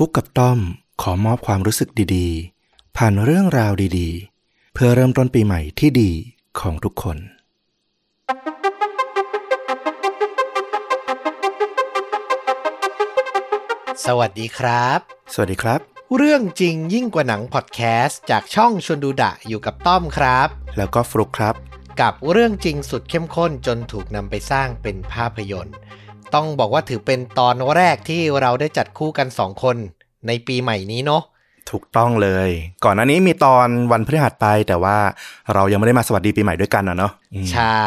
ฟุกกับต้อมขอมอบความรู้สึกดีๆ ผ่านเรื่องราวดีๆ เพื่อเริ่มต้นปีใหม่ที่ดีของทุกคน สวัสดีครับ สวัสดีครับ เรื่องจริงยิ่งกว่าหนังพอดแคสต์จากช่องชวนดูดะอยู่กับต้อมครับ แล้วก็ฟลุกครับ กับเรื่องจริงสุดเข้มข้นจนถูกนำไปสร้างเป็นภาพยนตร์ ต้องบอกว่าถือเป็นตอนแรกที่เราได้จัดคู่กันสองคนในปีใหม่นี้เนาะถูกต้องเลย ก่อนหน้านี้มีตอนวันพฤหัสไปแต่ว่าเรายังไม่ได้มาสวัสดีปีใหม่ด้วยกันนะเนาะอืมใช่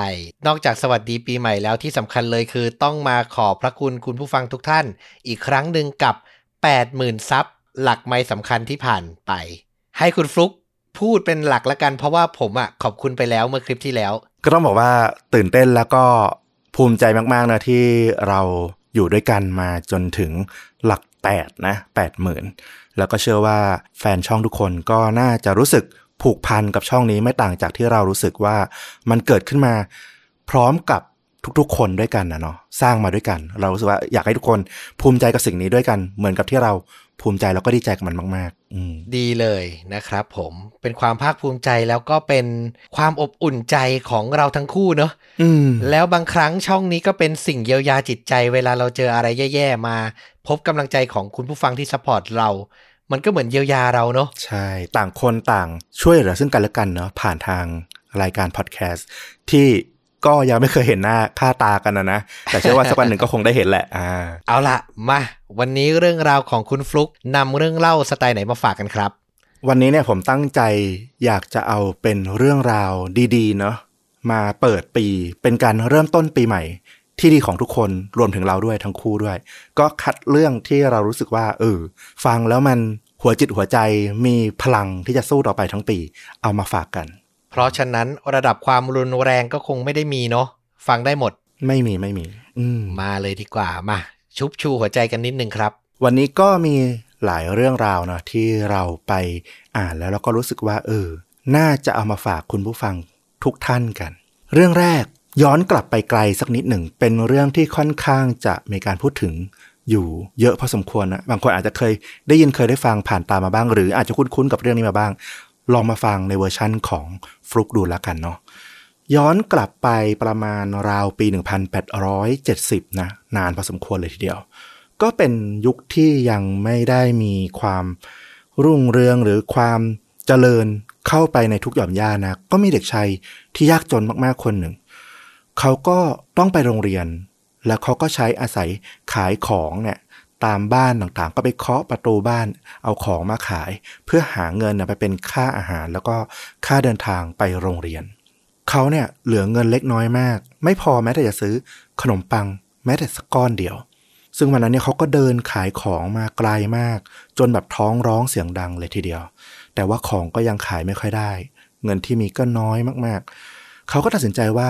นอกจากสวัสดีปีใหม่แล้วที่สำคัญเลยคือต้องมาขอบพระคุณคุณผู้ฟังทุกท่าน อีกครั้งหนึ่งกับ 80,000ซับหลักไม้สำคัญที่ผ่านไป ให้คุณฟลุกพูดเป็นหลักละกันเพราะว่าผมอะขอบคุณไปแล้วเมื่อคลิปที่แล้ว ก็ต้องบอกว่าตื่นเต้นแล้วก็ ภูมิใจมาก ๆ นะที่เราอยู่ด้วยกันมาจนถึงหลักแปดนะแปดหมื่น แล้วก็เชื่อว่าแฟนช่องทุกคนก็น่าจะรู้สึกผูกพันกับช่องนี้ไม่ต่างจากที่เรารู้สึกว่ามันเกิดขึ้นมาพร้อมกับทุกๆ คนด้วยกันนะเนาะสร้างมาด้วยกัน เรารู้สึกว่าอยากให้ทุกคนภูมิใจกับสิ่งนี้ด้วยกัน เหมือนกับที่เรา ภูมิใจแล้วก็ดีใจกับมันมาก ๆ อืมดีเลยนะครับผมเป็นความภาคภูมิใจแล้วก็เป็นความอบอุ่นใจของเราทั้งคู่เนอะอืมแล้วบางครั้งช่องนี้ก็เป็นสิ่งเยียวยาจิตใจ เวลาเราเจออะไรแย่ๆมา พบกำลังใจของคุณผู้ฟังที่ support เรามันก็เหมือนเยียวยาเราเนอะใช่ ต่างคนต่างช่วยเหลือซึ่งกันและกันเนาะผ่านทางรายการพอดแคสต์ที่ ก็ยังไม่เคยเห็นหน้าค่าตากันนะนะ แต่เชื่อว่าสักวันหนึ่งก็คงได้เห็นแหละอ่าเอาละมา วันนี้เรื่องราวของคุณฟลุกนำเรื่องเล่าสไตล์ไหนมาฝากกันครับ วันนี้เนี่ยผมตั้งใจอยากจะเอาเป็นเรื่องราวดีๆเนาะมาเปิดปีเป็นการเริ่มต้นปีใหม่ ที่ดีของทุกคนรวมถึงเราด้วยทั้งคู่ด้วย ก็คัดเรื่องที่เรารู้สึกว่าเออฟังแล้วมันหัวจิตหัวใจมีพลังที่จะสู้ต่อไปทั้งปี เอามาฝากกัน เพราะฉะนั้นระดับความรุนแรงก็คงไม่ได้มีเนาะฟังได้หมด ไม่มีไม่มี อืมมาเลยดีกว่ามา ชุบชูหัวใจกันนิดนึงครับ วันนี้ก็มีหลายเรื่องราวนะที่เราไปอ่านแล้วเราก็รู้สึกว่า เออ น่าจะเอามาฝากคุณผู้ฟังทุกท่านกัน เรื่องแรกย้อนกลับไปไกลสักนิดหนึ่ง เป็นเรื่องที่ค่อนข้างจะมีการพูดถึงอยู่เยอะพอสมควรนะบางคนอาจจะเคยได้ยินเคยได้ฟังผ่านตามมาบ้าง หรืออาจจะคุ้นๆกับเรื่องนี้มาบ้าง ลองมาฟังในเวอร์ชั่นของฟลุกดูแล้วกันเนาะย้อนกลับไปประมาณราวปี 1870 นะ นานพอสมควรเลยทีเดียว ก็เป็นยุคที่ยังไม่ได้มีความรุ่งเรืองหรือความเจริญเข้าไปในทุกหย่อมย่านะ ก็มีเด็กชายที่ยากจนมากๆคนหนึ่ง เขาก็ต้องไปโรงเรียน แล้วเขาก็ใช้อาศัยขายของเนี่ย ตามบ้านต่างๆ ก็ไปเคาะประตูบ้านเอาของมาขาย เพื่อหาเงินไปเป็นค่าอาหารแล้วก็ค่าเดินทางไปโรงเรียน เขาเนี่ยเหลือเงินเล็กน้อยมาก ไม่พอแม้แต่จะซื้อขนมปัง แม้แต่สักก้อนเดียว ซึ่งวันนั้นเนี่ยเขาก็เดินขายของมาไกลมาก จนแบบท้องร้องเสียงดังเลยทีเดียว แต่ว่าของก็ยังขายไม่ค่อยได้ เงินที่มีก็น้อยมากๆ เขาก็ตัดสินใจว่า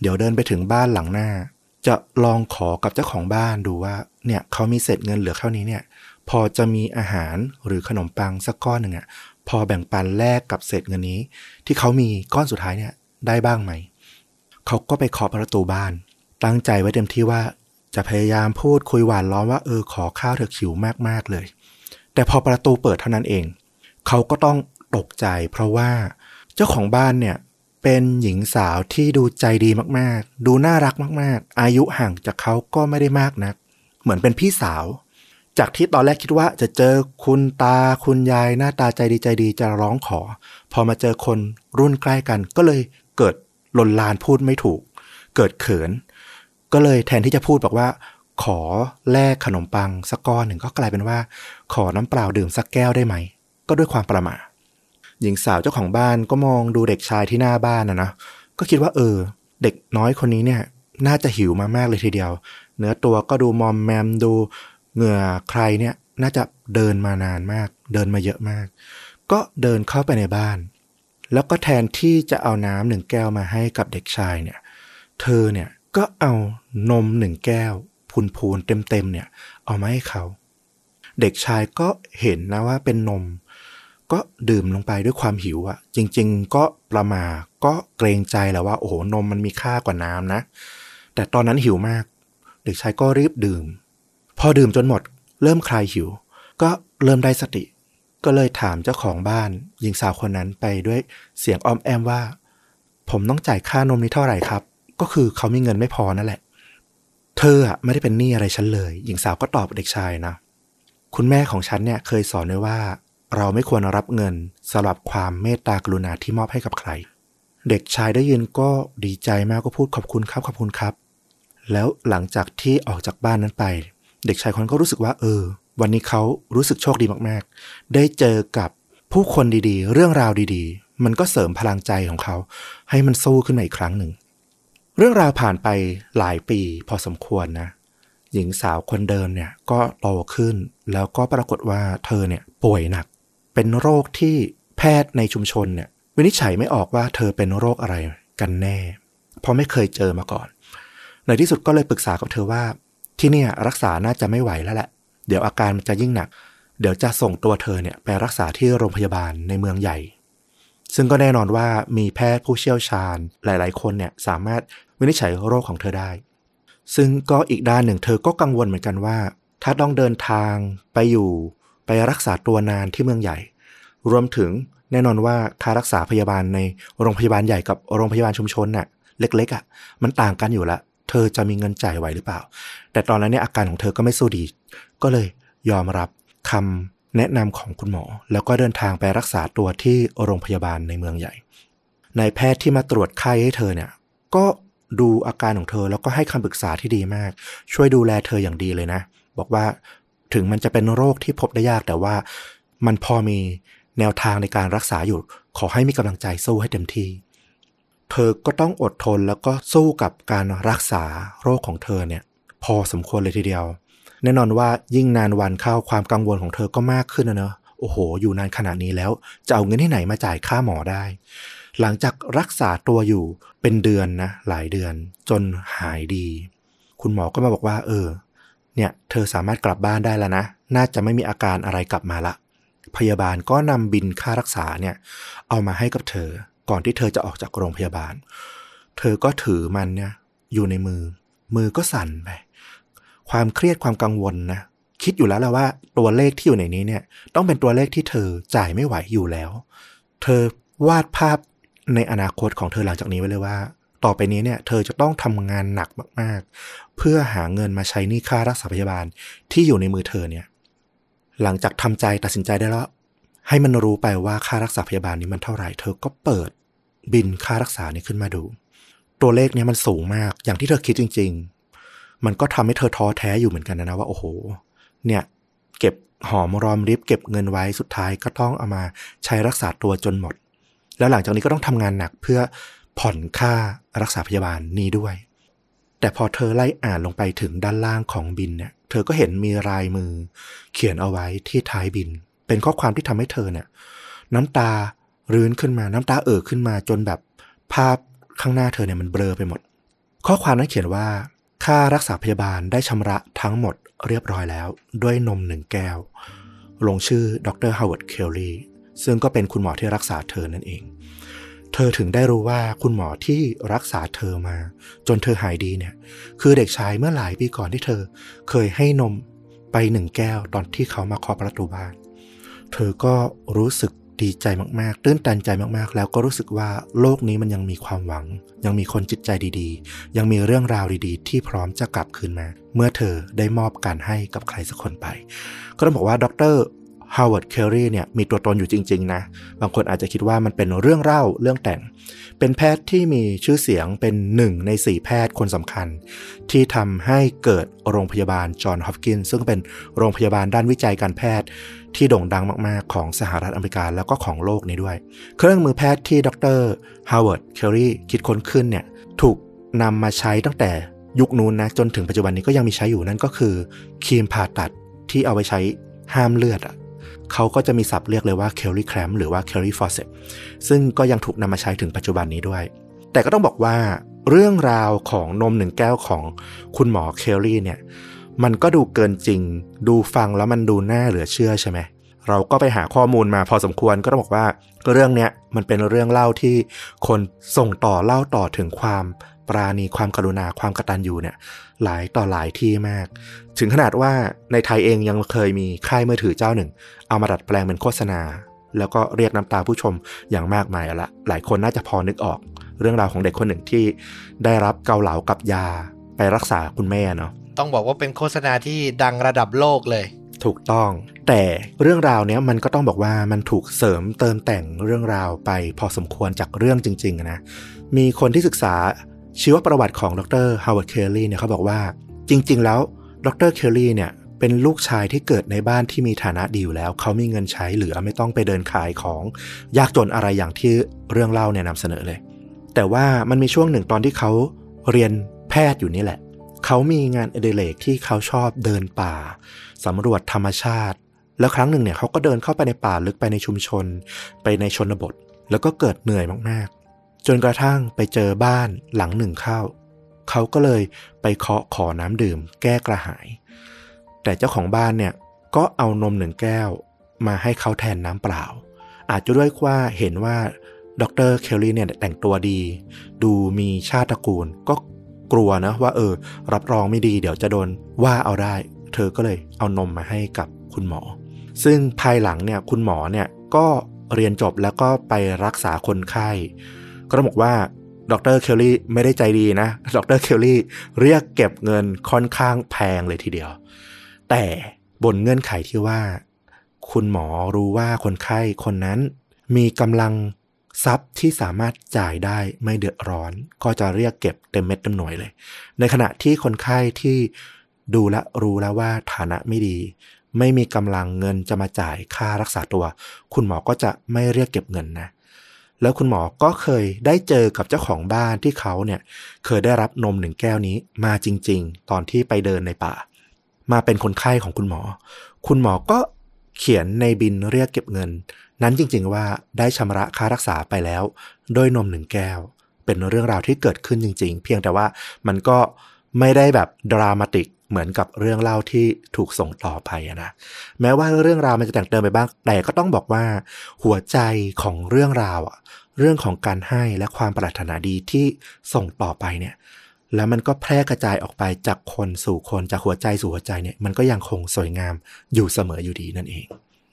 เดี๋ยวเดินไปถึงบ้านหลังหน้าจะลองขอกับเจ้าของบ้านดูว่า เนี่ยเขามีเศษเงินเหลือเท่านี้เนี่ย พอจะมีอาหารหรือขนมปังสักก้อนหนึ่งอะพอแบ่งปันแลกกับเศษเงินนี้ ที่เขามีก้อนสุดท้ายเนี่ยได้บ้างไหม เขาก็ไปเคาะประตูบ้าน ตั้งใจไว้เต็มที่ว่าจะพยายามพูดคุยหวานล้อมว่าเออขอข้าวเธอขิวมากๆเลย แต่พอประตูเปิดเท่านั้นเอง เขาก็ต้องตกใจ เพราะว่าเจ้าของบ้านเนี่ยเป็นหญิงสาวที่ดูใจดีมากๆ ดูน่ารักมากๆ อายุห่างจากเขาก็ไม่ได้มากนัก เหมือนเป็นพี่สาว จากที่ตอนแรกคิดว่าจะเจอคุณตาคุณยายหน้าตาใจดีใจดีจะร้องขอ พอมาเจอคนรุ่นใกล้กัน ก็เลยเกิดลนลานพูดไม่ถูก เกิดเขิน ก็เลยแทนที่จะพูดบอกว่า ขอแลกขนมปังสักก้อนหนึ่งก็กลายเป็นว่า ขอน้ำเปล่าดื่มสักแก้วได้ไหม ก็ด้วยความประมาหญิงสาวเจ้าของบ้านก็มองดูเด็กชายที่หน้าบ้านนะนะก็คิดว่าเออ เด็กน้อยคนนี้เนี่ย น่าจะหิวมามากเลยทีเดียว เนื้อตัวก็ดูมอมแมมดูเหงื่อใครเนี่ยน่าจะเดินมานานมาก เดินมาเยอะมาก ก็เดินเข้าไปในบ้าน แล้วก็แทนที่จะเอาน้ำหนึ่งแก้วมาให้กับเด็กชายเนี่ย เธอเนี่ยก็เอานมหนึ่งแก้วพูนๆเต็มๆเนี่ย เอามาให้เขา เด็กชายก็เห็นนะว่าเป็นนม ก็ดื่มลงไปด้วยความหิวอะ่ะ จริง ๆ ก็ประมาก็เกรงใจแหล้วว่า โอ้โหนมมันมีค่ากว่าน้ำนะ แต่ตอนนั้นหิวมาก ด็กชายก็รีบดื่ม พอดื่มจนหมด เริ่มคลายหิว ก็เริ่มได้สติ ก็เลยถามเจ้าของบ้านหญิงสาวคนนั้นไปด้วยเสียงอ้อมแอมว่า ผมต้องจ่ายค่านมนี้เท่าไหร่ครับ ก็คือเขามีเงินไม่พอนั่นแหละ เธออะไม่ได้เป็นหนี้อะไรฉันเลย หญิงสาวก็ตอบเด็กชายนะคุณแม่ของฉันเนี่ยเคยสอนไว้ว่า เราไม่ควรรับเงินสำหรับความเมตตากรุณาที่มอบให้กับใคร เด็กชายได้ยินก็ดีใจมากก็พูดขอบคุณครับขอบคุณครับ แล้วหลังจากที่ออกจากบ้านนั้นไป เด็กชายคนก็รู้สึกว่า เออ วันนี้เขารู้สึกโชคดีมากๆ ได้เจอกับผู้คนดีๆ เรื่องราวดีๆ มันก็เสริมพลังใจของเขา ให้มันสู้ขึ้นมาอีกครั้งหนึ่ง เรื่องราวผ่านไปหลายปีพอสมควรนะ หญิงสาวคนเดิมเนี่ยก็โตขึ้น แล้วก็ปรากฏว่าเธอเนี่ยป่วยหนัก เป็นโรคที่แพทย์ในชุมชนเนี่ยวินิจฉัยไม่ออกว่าเธอเป็นโรคอะไรกันแน่ เพราะไม่เคยเจอมาก่อน ในที่สุดก็เลยปรึกษากับเธอว่า ที่เนี่ยรักษาน่าจะไม่ไหวแล้วแหละ เดี๋ยวอาการมันจะยิ่งหนัก เดี๋ยวจะส่งตัวเธอเนี่ยไปรักษาที่โรงพยาบาลในเมืองใหญ่ ซึ่งก็แน่นอนว่ามีแพทย์ผู้เชี่ยวชาญหลาย ๆ คนเนี่ยสามารถวินิจฉัยโรคของเธอได้ ซึ่งก็อีกด้านหนึ่งเธอก็กังวลเหมือนกันว่า ถ้าต้องเดินทางไปอยู่ไปรักษาตัวนานที่เมืองใหญ่ รวมถึงแน่นอนว่าค่ารักษาพยาบาลในโรงพยาบาลใหญ่กับโรงพยาบาลชุมชนน่ะเล็กๆอะมันต่างกันอยู่ละ เธอจะมีเงินจ่ายไหวหรือเปล่า แต่ตอนนั้นเนี่ยอาการของเธอก็ไม่สู้ดี ก็เลยยอมรับคำแนะนำของคุณหมอ แล้วก็เดินทางไปรักษาตัวที่โรงพยาบาลในเมืองใหญ่นายแพทย์ที่มาตรวจไข้ให้เธอเนี่ย ก็ดูอาการของเธอแล้วก็ให้คำปรึกษาที่ดีมาก ช่วยดูแลเธออย่างดีเลยนะ บอกว่าถึงมันจะเป็นโรคที่พบได้ยากแต่ว่ามันพอมีแนวทางในการรักษาอยู่ ขอให้มีกำลังใจสู้ให้เต็มที่ เธอก็ต้องอดทนแล้วก็สู้กับการรักษาโรคของเธอเนี่ย พอสมควรเลยทีเดียว แน่นอนว่ายิ่งนานวันเข้าความกังวลของเธอก็มากขึ้นนะเนอะโอ้โห อยู่นานขนาดนี้แล้ว จะเอาเงินที่ไหนมาจ่ายค่าหมอได้ หลังจากรักษาตัวอยู่เป็นเดือนนะ หลายเดือนจนหายดี คุณหมอก็มาบอกว่า เออ เนี่ยเธอสามารถกลับบ้านได้แล้วนะ น่าจะไม่มีอาการอะไรกลับมาละ พยาบาลก็นำบินค่ารักษาเนี่ย เอามาให้กับเธอ ก่อนที่เธอจะออกจากโรงพยาบาล เธอก็ถือมันเนี่ยอยู่ในมือ มือก็สั่นไปความเครียดความกังวลนะคิดอยู่แล้วแหละว่าตัวเลขที่อยู่ในนี้เนี่ย ต้องเป็นตัวเลขที่เธอจ่ายไม่ไหวอยู่แล้ว เธอวาดภาพในอนาคตของเธอหลังจากนี้ไว้เลยว่า ต่อไปนี้เนี่ย เธอจะต้องทำงานหนักมาก ๆ เพื่อหาเงินมาใช้หนี้ค่ารักษาพยาบาลที่อยู่ในมือเธอเนี่ย หลังจากทำใจตัดสินใจได้แล้ว ให้มันรู้ไปว่าค่ารักษาพยาบาลนี้มันเท่าไหร่ เธอก็เปิด บินค่ารักษานี้ขึ้นมาดู ตัวเลขเนี้ยมันสูงมากอย่างที่เธอคิดจริง ๆ มันก็ทำให้เธอท้อแท้อยู่เหมือนกันนะว่าโอ้โห เนี่ย เก็บหอมรอมริบเก็บเงินไว้สุดท้ายก็ต้องเอามาใช้รักษาตัวจนหมด แล้วหลังจากนี้ก็ต้องทำงานหนักเพื่อผ่อนค่ารักษาพยาบาลนี้ด้วย แต่พอเธอไล่อ่านลงไปถึงด้านล่างของบินเนี่ย เธอก็เห็นมีลายมือ เขียนเอาไว้ที่ท้ายบิน เป็นข้อความที่ทำให้เธอเนี่ย น้ำตา รื้นขึ้นมาน้ำตาเอ่อขึ้นมาจนแบบภาพข้างหน้าเธอเนี่ยมันเบลอไปหมด ข้อความนั้นเขียนว่า ค่ารักษาพยาบาลได้ชำระทั้งหมดเรียบร้อยแล้ว ด้วยนมหนึ่งแก้ว ลงชื่อดรฮาวเวิร์ดเคลลีซึ่งก็เป็นคุณหมอที่รักษาเธอนั่นเอง เธอถึงได้รู้ว่าคุณหมอที่รักษาเธอมา จนเธอหายดีเนี่ย คือเด็กชายเมื่อหลายปีก่อนที่เธอ เคยให้นมไปหนึ่งแก้วตอนที่เขามาเคาะประตูบ้าน เธอก็รู้สึก ดีใจมากๆ ตื้นตันใจมากๆ แล้วก็รู้สึกว่าโลกนี้มันยังมีความหวัง ยังมีคนจิตใจดีๆ ยังมีเรื่องราวดีๆ ที่พร้อมจะกลับคืนมา เมื่อเธอได้มอบการให้กับใครสักคนไป ก็ต้องบอกว่าดรฮาวเวิร์ด เคลลีเนี่ยมีตัวตนอยู่จริง ๆ นะ บางคนอาจจะคิดว่ามันเป็นเรื่องเล่าเรื่องแต่ง เป็นแพทย์ที่มีชื่อเสียงเป็นหนึ่งในสี่แพทย์คนสำคัญ ที่ทำให้เกิดโรงพยาบาลจอห์นฮอปกินซึ่งเป็นโรงพยาบาลด้านวิจัยการแพทย์ ที่โด่งดังมาก ๆ ของสหรัฐอเมริกาแล้วก็ของโลกนี้ด้วย เครื่องมือแพทย์ที่ดรฮาวเวิร์ดเคลลีคิดค้นขึ้นเนี่ยถูกนำมาใช้ตั้งแต่ยุคนู้นนะจนถึงปัจจุบันนี้ก็ยังมีใช้อยู่นั่นก็คือคีมผ่าตัดที่เอาไว้ใช้ห้ามเลือดอะ เขาก็จะมีศัพท์เรียกเลยว่า c a r r y clamp หรือว่า c a r r y faucet ซึ่งก็ยังถูกนำมาใช้ถึงปัจจุบันนี้ด้วย แต่ก็ต้องบอกว่าเรื่องราวของนมหนึ่งแก้วของคุณหมอเคลลี่เนี่ย มันก็ดูเกินจริง ดูฟังแล้วมันดูน่าเหลือเชื่อใช่ไหม เราก็ไปหาข้อมูลมาพอสมควรก็ต้องบอกว่าเรื่องเนี้ยมันเป็นเรื่องเล่าที่คนส่งต่อเล่าต่อถึงความ ปราณีความกรุณาความกตัญญูเนี่ยหลายต่อหลายที่มาก ถึงขนาดว่าในไทยเองยังเคยมีค่ายมือถือเจ้าหนึ่ง เอามาดัดแปลงเป็นโฆษณา แล้วก็เรียกน้ำตาผู้ชมอย่างมากมายละหลายคนน่าจะพอนึกออก เรื่องราวของเด็กคนหนึ่งที่ได้รับเกาเหลากับยาไปรักษาคุณแม่เนาะต้องบอกว่าเป็นโฆษณาที่ดังระดับโลกเลยถูกต้อง แต่เรื่องราวเนี้ยมันก็ต้องบอกว่ามันถูกเสริมเติมแต่งเรื่องราวไปพอสมควรจากเรื่องจริง ๆ นะ มีคนที่ศึกษา ชีวประวัติของดรฮาวเวิร์ดเคลลี่เนี่ยเขาบอกว่า จริง ๆ แล้วดรเคลลี่เนี่ยเป็นลูกชายที่เกิดในบ้านที่มีฐานะดีอยู่แล้ว เขามีเงินใช้เหลือไม่ต้องไปเดินขายของยากจนอะไรอย่างที่เรื่องเล่าเนี่ยนำเสนอเลย แต่ว่ามันมีช่วงหนึ่งตอนที่เขาเรียนแพทย์อยู่นี่แหละ เขามีงานอดิเรกที่เขาชอบเดินป่าสำรวจธรรมชาติ แล้วครั้งหนึ่งเนี่ยเขาก็เดินเข้าไปในป่าลึกไปในชุมชน ไปในชนบท แล้วก็เกิดเหนื่อยมากๆ จนกระทั่งไปเจอบ้านหลังหนึ่งเข้า เขาก็เลยไปเคาะขอน้ำดื่ม แก้กระหาย แต่เจ้าของบ้านเนี่ยก็เอานมหนึ่งแก้ว มาให้เขาแทนน้ำเปล่า อาจจะด้วยว่าเห็นว่าดรเคลลี่เนี่ยแต่งตัวดี ดูมีชาติตระกูล ก็กลัวนะว่าเออ รับรองไม่ดีเดี๋ยวจะโดนว่าเอาได้ เธอก็เลยเอานมมาให้กับคุณหมอ ซึ่งภายหลังเนี่ยคุณหมอเนี่ยก็เรียนจบแล้วก็ไปรักษาคนไข้ ก็ต้องบอกว่าดรเคลลี่ไม่ได้ใจดีนะ ดรเคลลี่เรียกเก็บเงินค่อนข้างแพงเลยทีเดียว แต่บนเงื่อนไขที่ว่า คุณหมอรู้ว่าคนไข้คนนั้น มีกำลังทรัพย์ที่สามารถจ่ายได้ไม่เดือดร้อน ก็จะเรียกเก็บเต็มเม็ดเต็มหน่วยเลย ในขณะที่คนไข้ที่ดูและรู้แล้วว่าฐานะไม่ดี ไม่มีกำลังเงินจะมาจ่ายค่ารักษาตัว คุณหมอก็จะไม่เรียกเก็บเงินนะ แล้วคุณหมอก็เคยได้เจอกับเจ้าของบ้านที่เขาเนี่ยเคยได้รับนมหนึ่งแก้วนี้มาจริง ๆ ตอนที่ไปเดินในป่า มาเป็นคนไข้ของคุณหมอ คุณหมอก็เขียนในบินเรียกเก็บเงิน นั้นจริง ๆ ว่าได้ชำระค่ารักษาไปแล้วด้วยนมหนึ่งแก้ว เป็นเรื่องราวที่เกิดขึ้นจริง ๆ เพียงแต่ว่ามันก็ไม่ได้แบบดรามาติก เหมือนกับเรื่องเล่าที่ถูกส่งต่อไปนะแม้ว่าเรื่องราวมันจะแต่งเติมไปบ้าง แต่ก็ต้องบอกว่า หัวใจของเรื่องราวอะเรื่องของการให้และความปรารถนาดีที่ส่งต่อไปเนี่ยแล้วมันก็แพร่กระจายออกไปจากคนสู่คนจากหัวใจสู่หัวใจเนี่ยมันก็ยังคงสวยงามอยู่เสมออยู่ดีนั่นเอง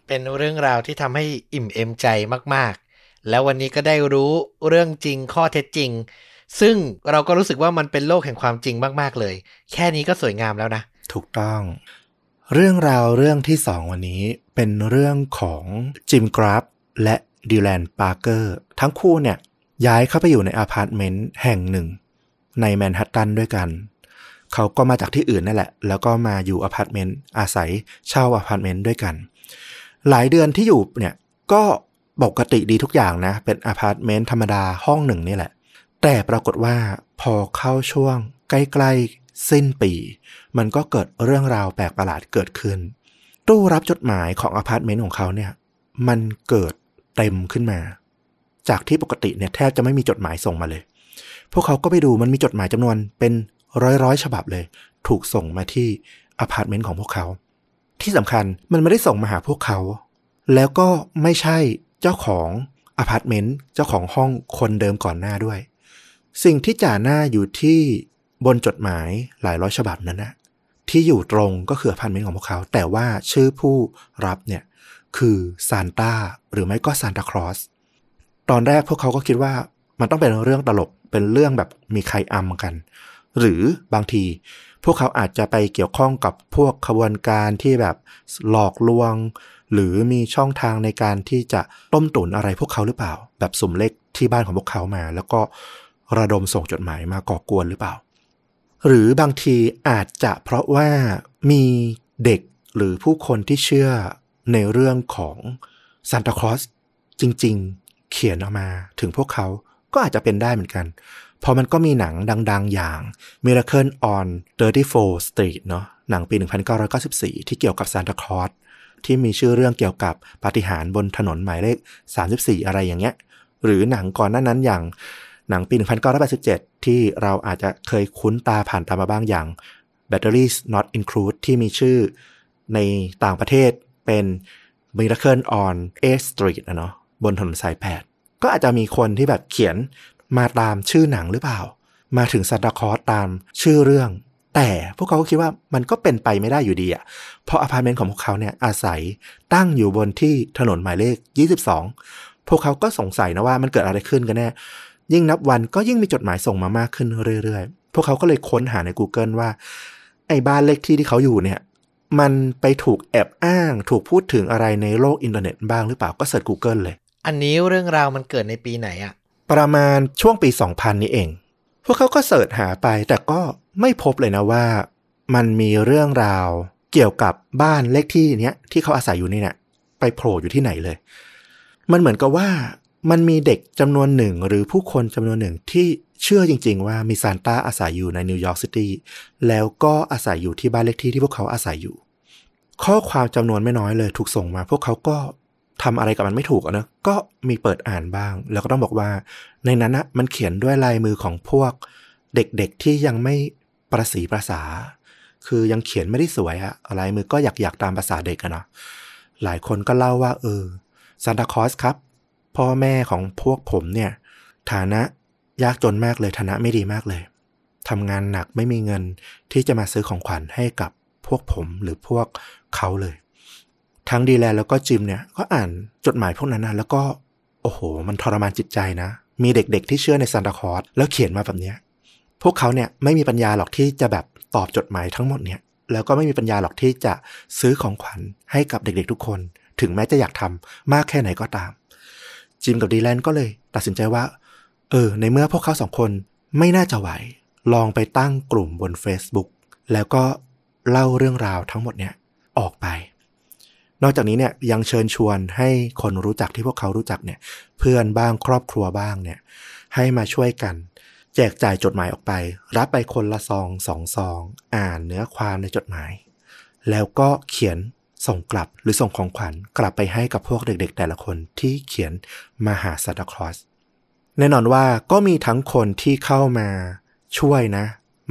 เป็นเรื่องราวที่ทำให้อิ่มเอมใจมากๆ แล้ววันนี้ก็ได้รู้เรื่องจริงข้อเท็จจริง ซึ่งเราก็รู้สึกว่ามันเป็นโลกแห่งความจริงมาก ๆ เลย แค่นี้ก็สวยงามแล้วนะ ถูกต้อง เรื่องราวเรื่องที่สองวันนี้เป็นเรื่องของจิมกราฟและดิแลนปาร์เกอร์ทั้งคู่เนี่ยย้ายเข้าไปอยู่ในอพาร์ตเมนต์แห่งหนึ่ง ในแมนฮัตตันด้วยกัน เขาก็มาจากที่อื่นนั่นแหละ แล้วก็มาอยู่อพาร์ตเมนต์อาศัยเช่าอพาร์ตเมนต์ด้วยกัน หลายเดือนที่อยู่เนี่ยก็ปกติดีทุกอย่างนะ เป็นอพาร์ตเมนต์ธรรมดาห้องหนึ่งนี่แหละ แต่ปรากฏว่าพอเข้าช่วง ใกล้ๆสิ้นปี มันก็เกิดเรื่องราวแปลกประหลาดเกิดขึ้น ตู้รับจดหมายของอพาร์ตเมนต์ของเขาเนี่ย มันเกิดเต็มขึ้นมา จากที่ปกติเนี่ยแทบจะไม่มีจดหมายส่งมาเลย พวกเขาก็ไปดูมันมีจดหมายจำนวนเป็นร้อยร้อยๆฉบับเลย ถูกส่งมาที่อพาร์ตเมนต์ของพวกเขา ที่สำคัญมันไม่ได้ส่งมาหาพวกเขา แล้วก็ไม่ใช่เจ้าของอพาร์ตเมนต์เจ้าของห้องคนเดิมก่อนหน้าด้วย สิ่งที่จ่าหน้าอยู่ที่บนจดหมายหลายร้อยฉบับนั้นนะที่อยู่ตรงก็คืออพาร์ตเมนต์ของพวกเขา แต่ว่าชื่อผู้รับเนี่ยคือซานต้าหรือไม่ก็ซานตาคลอสตอนแรกพวกเขาก็คิดว่ามันต้องเป็นเรื่องตลกเป็นเรื่องแบบมีใครอำกัน หรือบางที พวกเขาอาจจะไปเกี่ยวข้องกับพวกขบวนการที่แบบหลอกลวง หรือมีช่องทางในการที่จะต้มตุ๋นอะไรพวกเขาหรือเปล่า แบบสุ่มเล็กที่บ้านของพวกเขามา แล้วก็ ระดมส่งจดหมายมาก่อกวนหรือเปล่า หรือบางทีอาจจะเพราะว่ามีเด็กหรือผู้คนที่เชื่อในเรื่องของซานตาคลอสจริงๆ เขียนออกมาถึงพวกเขาก็อาจจะเป็นได้เหมือนกันพราะมันก็มีหนังดังๆ อย่าง Miracle on 34 Street เนาะหนังปี 1994 ที่เกี่ยวกับซานตาคลอสที่มีชื่อเรื่องเกี่ยวกับปาฏิหาริย์บนถนนหมายเลข 34 อะไรอย่างเงี้ย หรือหนังก่อนหน้านั้นอย่าง หนังปี 1987 ที่เราอาจจะเคยคุ้นตาผ่านตามาบ้างอย่าง Batteries Not Included ที่มีชื่อในต่างประเทศเป็น Miracle on A Street นะเนาะบนถนนสายแปดก็อาจจะมีคนที่แบบเขียนมาตามชื่อหนังหรือเปล่า มาถึงซานตาคลอสตามชื่อเรื่อง แต่พวกเขาก็คิดว่ามันก็เป็นไปไม่ได้อยู่ดีอะเพราะอพาร์ตเมนต์ของพวกเขาเนี่ยอาศัยตั้งอยู่บนที่ถนนหมายเลข 22 พวกเขาก็สงสัยนะว่ามันเกิดอะไรขึ้นกันแน่ ยิ่งนับวันก็ยิ่งมีจดหมายส่งมามากขึ้นเรื่อยๆ พวกเขาก็เลยค้นหาใน Google ว่า ไอ้บ้านเลขที่ที่เขาอยู่เนี่ย มันไปถูกแอบอ้าง ถูกพูดถึงอะไรในโลกอินเทอร์เน็ตบ้างหรือเปล่าก็เสิร์ช Google เลย อันนี้เรื่องราวมันเกิดในปีไหนอะประมาณช่วงปี 2000 นี้เอง พวกเขาก็ search หาไปแต่ก็ไม่พบเลยนะว่า มันมีเรื่องราวเกี่ยวกับบ้านเลขที่เนี้ยที่เขาอาศัยอยู่นี่เนี่ยไปโผล่อยู่ที่ไหนเลย มันเหมือนกับว่า มันมีเด็กจำนวนหนึ่งหรือผู้คนจำนวนหนึ่งที่เชื่อจริง ๆ ว่ามีซานต้าอาศัยอยู่ในนิวยอร์กซิตี้แล้วก็อาศัยอยู่ที่บ้านเลขที่ที่พวกเขาอาศัยอยู่ ข้อความจำนวนไม่น้อยเลยถูกส่งมา พวกเขาก็ทำอะไรกับมันไม่ถูกอะนะก็มีเปิดอ่านบ้าง แล้วก็ต้องบอกว่า ในนั้นนะมันเขียนด้วยลายมือของพวกเด็กๆที่ยังไม่ประสีประสาคือยังเขียนไม่ได้สวยอะลายมือก็อยากอยากๆตามภาษาเด็กอะเนาะหลายคนก็เล่าว่า เออซานตาคลอสครับ พ่อแม่ของพวกผมเนี่ย ฐานะยากจนมากเลยฐานะไม่ดีมากเลยทำงานหนักไม่มีเงินที่จะมาซื้อของขวัญให้กับพวกผมหรือพวกเขาเลย ทั้งดีแลแล้วก็จิมเนี่ยก็อ่านจดหมายพวกนั้นนะแล้วก็โอ้โห มันทรมานจิตใจนะ มีเด็กๆที่เชื่อในซานตาคลอสแล้วเขียนมาแบบเนี้ยพวกเขาเนี่ยไม่มีปัญญาหรอกที่จะแบบตอบจดหมายทั้งหมดเนี่ยแล้วก็ไม่มีปัญญาหรอกที่จะซื้อของขวัญให้กับเด็กๆทุกคน ถึงแม้จะอยากทำมากแค่ไหนก็ตาม จิมกับดีแลนก็เลยตัดสินใจว่า เออ ในเมื่อพวกเขาสองคนไม่น่าจะไหว ลองไปตั้งกลุ่มบน Facebook แล้วก็เล่าเรื่องราวทั้งหมดเนี่ยออกไป นอกจากนี้เนี่ยยังเชิญชวนให้คนรู้จักที่พวกเขารู้จักเนี่ยเพื่อนบ้างครอบครัวบ้างเนี่ยให้มาช่วยกัน แจกจ่ายจดหมายออกไป รับไปคนละซองสองซอง อ่านเนื้อความในจดหมาย แล้วก็เขียน ส่งกลับหรือส่งของขวัญกลับไปให้กับพวกเด็กๆ แต่ละคนที่เขียนมาหาซานตาคลอสแน่นอนว่าก็มีทั้งคนที่เข้ามาช่วยนะ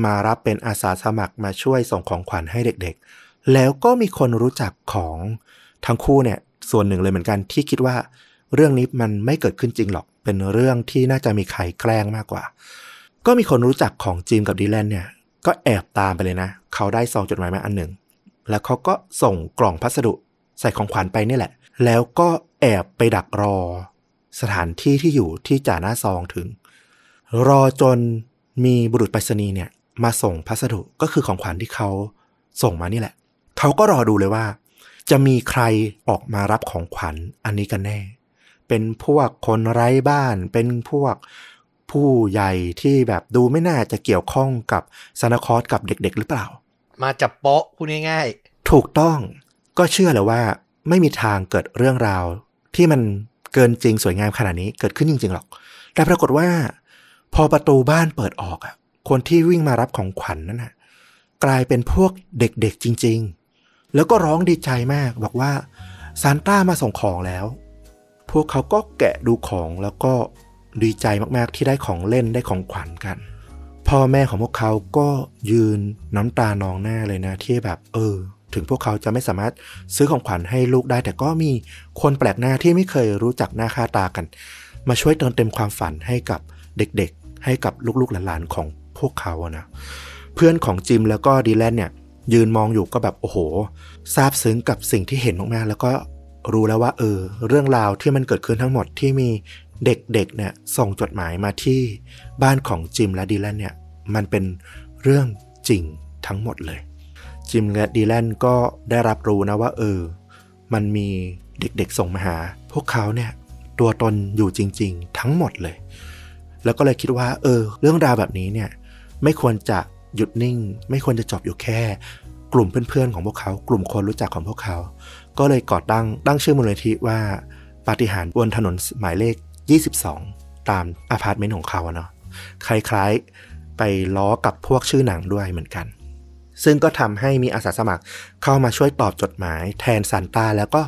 มารับเป็นอาสาสมัครมาช่วยส่งของขวัญให้เด็กๆ แล้วก็มีคนรู้จักของทั้งคู่เนี่ยส่วนหนึ่งเลยเหมือนกันที่คิดว่า เรื่องนี้มันไม่เกิดขึ้นจริงหรอก เป็นเรื่องที่น่าจะมีใครแกล้งมากกว่า ก็มีคนรู้จักของจิมกับดีแลนเนี่ยก็แอบตามไปเลยนะ เขาได้ซองจดหมายมาอันหนึ่ง แล้วเขาก็ส่งกล่องพัสดุใส่ของขวัญไปนี่แหละ แล้วก็แอบไปดักรอ สถานที่ที่อยู่ที่จ่าหน้าซองถึง รอจนมีบุรุษไปรษณีย์เนี่ย มาส่งพัสดุก็คือของขวัญที่เขาส่งมานี่แหละ เขาก็รอดูเลยว่า จะมีใครออกมารับของขวัญอันนี้กันแน่ เป็นพวกคนไร้บ้าน เป็นพวกผู้ใหญ่ที่แบบดูไม่น่าจะเกี่ยวข้องกับซานตาคอสกับเด็กๆ หรือเปล่า มาจับโป๊ะพูดง่ายถูกต้องก็เชื่อเลยว่าไม่มีทางเกิดเรื่องราว ที่มันเกินจริงสวยงามขนาดนี้เกิดขึ้นจริงๆหรอก แต่ปรากฏว่า พอประตูบ้านเปิดออกอะคนที่วิ่งมารับของขวัญนั่นน่ะกลายเป็นพวกเด็กๆจริง ๆ แล้วก็ร้องดีใจมากบอกว่าซานต้ามาส่งของแล้ว พวกเขาก็แกะดูของแล้วก็ดีใจมากๆที่ได้ของเล่นได้ของขวัญกัน พ่อแม่ของพวกเขาก็ยืนน้ำตานองหน้าเลยนะ ที่แบบ เออ ถึงพวกเขาจะไม่สามารถซื้อของขวัญให้ลูกได้ แต่ก็มีคนแปลกหน้าที่ไม่เคยรู้จักหน้าค่าตากัน มาช่วยเติมเต็มความฝันให้กับเด็กๆ ให้กับลูกๆหลานๆของพวกเขาอะนะเพื่อนของจิมแล้วก็ดีแลนเนี่ย ยืนมองอยู่ก็แบบโอ้โหซาบซึ้งกับสิ่งที่เห็นมากๆแล้วก็รู้แล้วว่าเออ เรื่องราวที่มันเกิดขึ้นทั้งหมดที่มี เด็กๆเนี่ยส่งจดหมายมาที่บ้านของจิมและดีแลนเนี่ยมันเป็นเรื่องจริงทั้งหมดเลย จิมและดีแลนก็ได้รับรู้นะว่า เออ มันมีเด็กๆส่งมาหา พวกเขาเนี่ยตัวตนอยู่จริง ๆ ทั้งหมดเลย แล้วก็เลยคิดว่า เออ เรื่องราวแบบนี้เนี่ยไม่ควรจะหยุดนิ่ง ไม่ควรจะจบอยู่แค่ กลุ่มเพื่อนๆของพวกเขา กลุ่มคนรู้จักของพวกเขา ก็เลยก่อตั้งตั้งชื่อมูลนิธิว่าปาฏิหาริย์บนถนนหมายเลข 22 ตามอพาร์ตเมนต์ของเขาอะเนาะคล้ายๆไปล้อกับพวกชื่อหนังด้วยเหมือนกัน ซึ่งก็ทำให้มีอาสาสมัครเข้ามาช่วยตอบจดหมายแทนซานต้าแล้วก็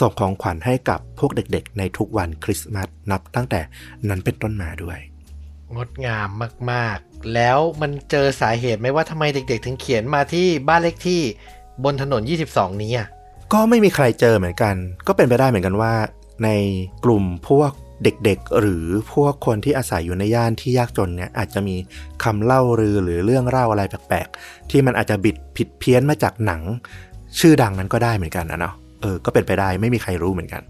ส่งของขวัญให้กับพวกเด็กๆ ในทุกวันคริสต์มาสนับตั้งแต่นั้นเป็นต้นมาด้วยๆงดงามมากๆ แล้วมันเจอสาเหตุไหมว่าทำไมเด็ก ๆ ถึงเขียนมาที่บ้านเลขที่บนถนน 22 นี้อะก็ไม่มีใครเจอเหมือนกัน ก็เป็นไปได้เหมือนกันว่า ในกลุ่มพวก เด็กๆ หรือพวกคนที่อาศัยอยู่ในย่านที่ยากจนเนี่ยอาจจะมีคำเล่ารือหรือเรื่องเล่าอะไรแปลกๆ ที่มันอาจจะบิดผิดเพี้ยนมาจากหนัง ชื่อดังนั้นก็ได้เหมือนกันนะเนาะเออก็เป็นไปได้ไม่มีใครรู้เหมือนกัน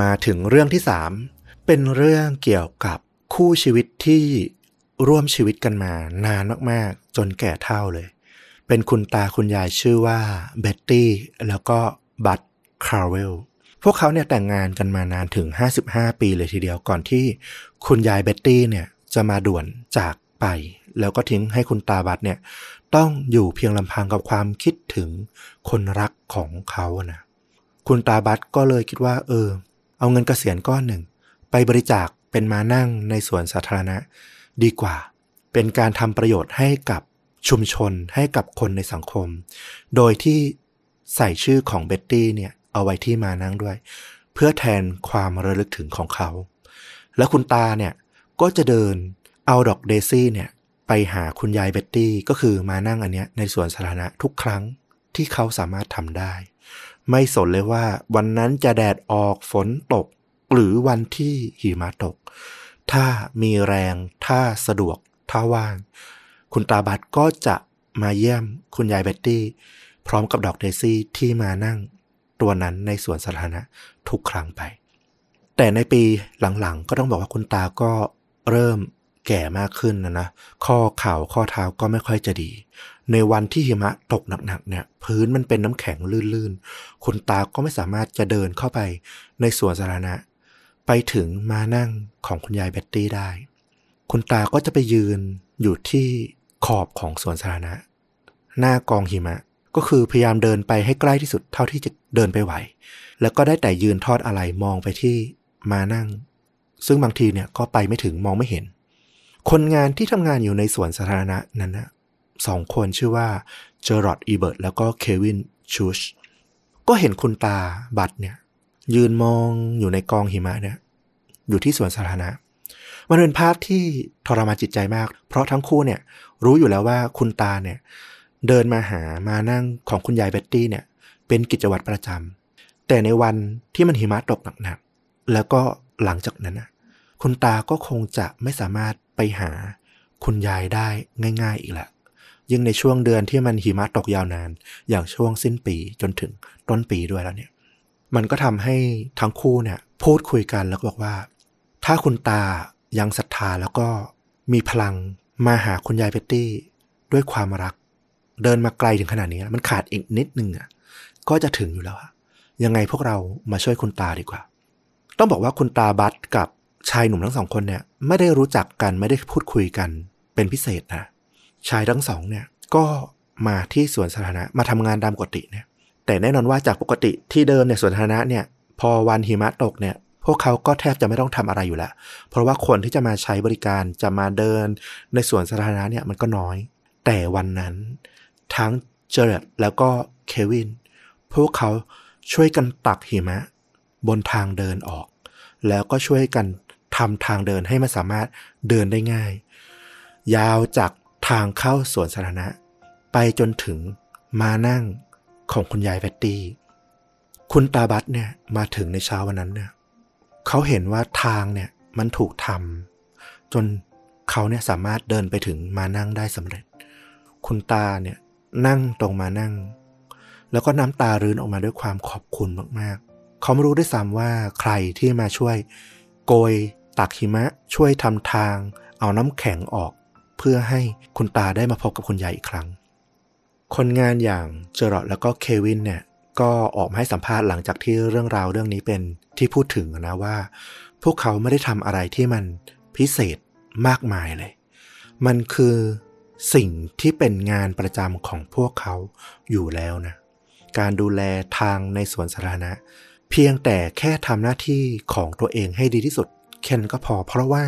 มาถึงเรื่องที่ 3 เป็นเรื่องเกี่ยวกับคู่ชีวิตที่ร่วมชีวิตกันมานานมากๆ จนแก่เฒ่าเลย เป็นคุณตาคุณยายชื่อว่าเบ็ตตี้แล้วก็บัตคาร์เวล พวกเขาเนี่ยแต่งงานกันมานานถึง 55 ปีเลยทีเดียวก่อนที่คุณยายเบ็ตตี้เนี่ยจะมาด่วนจากไป แล้วก็ทิ้งให้คุณตาบัตเนี่ยต้องอยู่เพียงลำพังกับความคิดถึงคนรักของเขานะคุณตาบัตก็เลยคิดว่า เออ เอาเงินเกษียณก้อนหนึ่ง ไปบริจาคเป็นม้านั่งในสวนสาธารณะ ดีกว่า เป็นการทำประโยชน์ให้กับชุมชนให้กับคนในสังคม โดยที่ใส่ชื่อของเบ็ตตี้เนี่ย เอาไว้ที่ม้านั่งด้วย เพื่อแทนความระลึกถึงของเขา แล้วคุณตาเนี่ยก็จะเดินเอาดอกเดซี่เนี่ยไปหาคุณยายเบ็ตตี้ก็คือม้านั่งอันเนี้ยในสวนสาธารณะทุกครั้งที่เขาสามารถทำได้ ไม่สนเลยว่าวันนั้นจะแดดออกฝนตก หรือวันที่หิมะตก ถ้ามีแรงถ้าสะดวกถ้าว่าง คุณตาบัตก็จะมาเยี่ยมคุณยายเบ็ตตี้ พร้อมกับดอกเดซี่ที่มานั่ง ตัวนั้นในสวนสาธารณะทุกครั้งไป แต่ในปีหลังๆ ก็ต้องบอกว่าคุณตาก็เริ่มแก่มากขึ้นนะนะ ข้อเข่าข้อเท้าก็ไม่ค่อยจะดี ในวันที่หิมะตกหนักๆเนี่ย พื้นมันเป็นน้ำแข็งลื่นๆ คุณตาก็ไม่สามารถจะเดินเข้าไปในสวนสาธารณะ ไปถึงมานั่งของคุณยายเบ็ตตี้ได้ คุณตาก็จะไปยืนอยู่ที่ขอบของสวนสาธารณะ หน้ากองหิมะ ก็คือพยายามเดินไปให้ใกล้ที่สุดเท่าที่จะเดินไปไหว แล้วก็ได้แต่ยืนทอดอะไรมองไปที่มานั่ง ซึ่งบางทีเนี่ยก็ไปไม่ถึงมองไม่เห็น คนงานที่ทำงานอยู่ในสวนสาธารณะนั้นนะสองคนชื่อว่าเจอร์รอดอีเบิร์ตแล้วก็เควินชูชก็เห็นคุณตาบัตเนี่ย ยืนมองอยู่ในกองหิมะเนี่ย อยู่ที่สวนสาธารณะมันเป็นภาพที่ทรมานจิตใจมาก เพราะทั้งคู่เนี่ย รู้อยู่แล้วว่าคุณตาเนี่ย เดินมาหาม้านั่งของคุณยายเบ็ตตี้เนี่ย เป็นกิจวัตรประจำแต่ในวันที่มันหิมะตกหนักๆแล้วก็หลังจากนั้นนะคุณตาก็คงจะไม่สามารถไปหาคุณยายได้ง่าย ๆอีกล้วยิ่งในช่วงเดือนที่มันหิมะตกยาวนาน อย่างช่วงสิ้นปีจนถึงต้นปีด้วยแล้วเนี่ย มันก็ทำให้ทั้งคู่เนี่ย พูดคุยกันแล้วก็บอกว่า ถ้าคุณตายังศรัทธาแล้วก็มีพลังมาหาคุณยายเบ็ตตี้ ด้วยความรัก เดินมาไกลถึงขนาดนี้ มันขาดอีกนิดนึงอะก็จะถึงอยู่แล้วอะยังไงพวกเรามาช่วยคุณตาดีกว่า ต้องบอกว่าคุณตาบัตกับชายหนุ่มทั้งสองคนเนี่ย ไม่ได้รู้จักกันไม่ได้พูดคุยกันเป็นพิเศษนะ ชายทั้งสองเนี่ยก็มาที่สวนสาธารณะมาทำงานตามปกติเนี่ย แต่แน่นอนว่าจากปกติที่เดิมเนี่ยสวนสาธารณะเนี่ย พอวันหิมะตกเนี่ย พวกเขาก็แทบจะไม่ต้องทำอะไรอยู่แล้ว เพราะว่าคนที่จะมาใช้บริการจะมาเดินในสวนสาธารณะเนี่ยมันก็น้อย แต่วันนั้น ทั้งเจอร์ดแล้วก็เควิน พวกเขาช่วยกันตักหิมะ บนทางเดินออก แล้วก็ช่วยกันทำทางเดินให้มันสามารถเดินได้ง่าย ยาวจากทางเข้าสวนสาธารณะ ไปจนถึงม้านั่งของคุณยายเบ็ตตี้ คุณตาบัตเนี่ยมาถึงในเช้าวันนั้นเนี่ยเขาเห็นว่าทางเนี่ยมันถูกทำจนเขาเนี่ยสามารถเดินไปถึงมานั่งได้สำเร็จ คุณตาเนี่ย นั่งตรงมานั่ง แล้วก็น้ำตารื้นออกมาด้วยความขอบคุณมากๆ เขาไม่รู้ด้วยซ้ำว่าใครที่มาช่วย โกยตักหิมะช่วยทำทาง เอาน้ำแข็งออก เพื่อให้คุณตาได้มาพบกับคุณยายอีกครั้ง คนงานอย่างเจอร์รอดแล้วก็เควินเนี่ยก็ออกมาให้สัมภาษณ์หลังจากที่เรื่องราวเรื่องนี้เป็นที่พูดถึงนะว่า พวกเขาไม่ได้ทำอะไรที่มันพิเศษมากมายเลย มันคือ สิ่งที่เป็นงานประจำของพวกเขาอยู่แล้วนะ การดูแลทางในสวนสาธารณะ เพียงแต่แค่ทำหน้าที่ของตัวเองให้ดีที่สุดแค่นั้นก็พอ เพราะว่า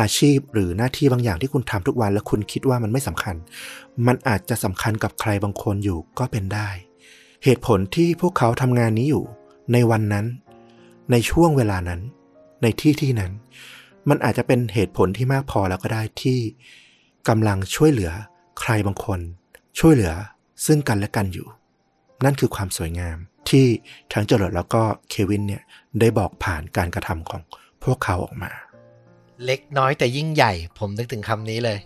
อาชีพหรือหน้าที่บางอย่างที่คุณทำทุกวันแล้วคุณคิดว่ามันไม่สำคัญ มันอาจจะสำคัญกับใครบางคนอยู่ก็เป็นได้ เหตุผลที่พวกเขาทำงานนี้อยู่ ในวันนั้น ในช่วงเวลานั้น ในที่ที่นั้น มันอาจจะเป็นเหตุผลที่มากพอแล้วก็ได้ที่ กำลังช่วยเหลือใครบางคน ช่วยเหลือซึ่งกันและกันอยู่ นั่นคือความสวยงามที่ทั้งเจริญแล้วก็เควินเนี่ยได้บอกผ่านการกระทำของพพวกเขาออกมา เล็กน้อยแต่ยิ่งใหญ่ ผมนึกถึงคำนี้เลย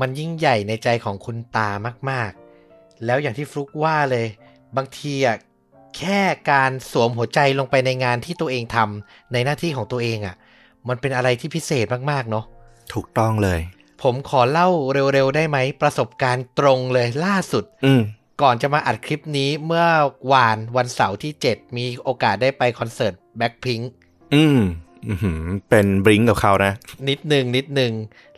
มันยิ่งใหญ่ในใจของคุณตามากๆ แล้วอย่างที่ฟลุกว่าเลย บางทีอะแค่การสวมหัวใจลงไปในงานที่ตัวเองทำในหน้าที่ของตัวเองอะ มันเป็นอะไรที่พิเศษมากๆเนาะถูกต้องเลย ผมขอเล่าเร็วๆได้ไหม ประสบการณ์ตรงเลยล่าสุดอืมก่อนจะมาอัดคลิปนี้เมื่อวานวันเสาร์ที่ 7 มีโอกาสได้ไปคอนเสิร์ตแบ็คพิงอืมอือหือเป็นบริงกับเขานะ นิดหนึ่งนิดหนึ่ง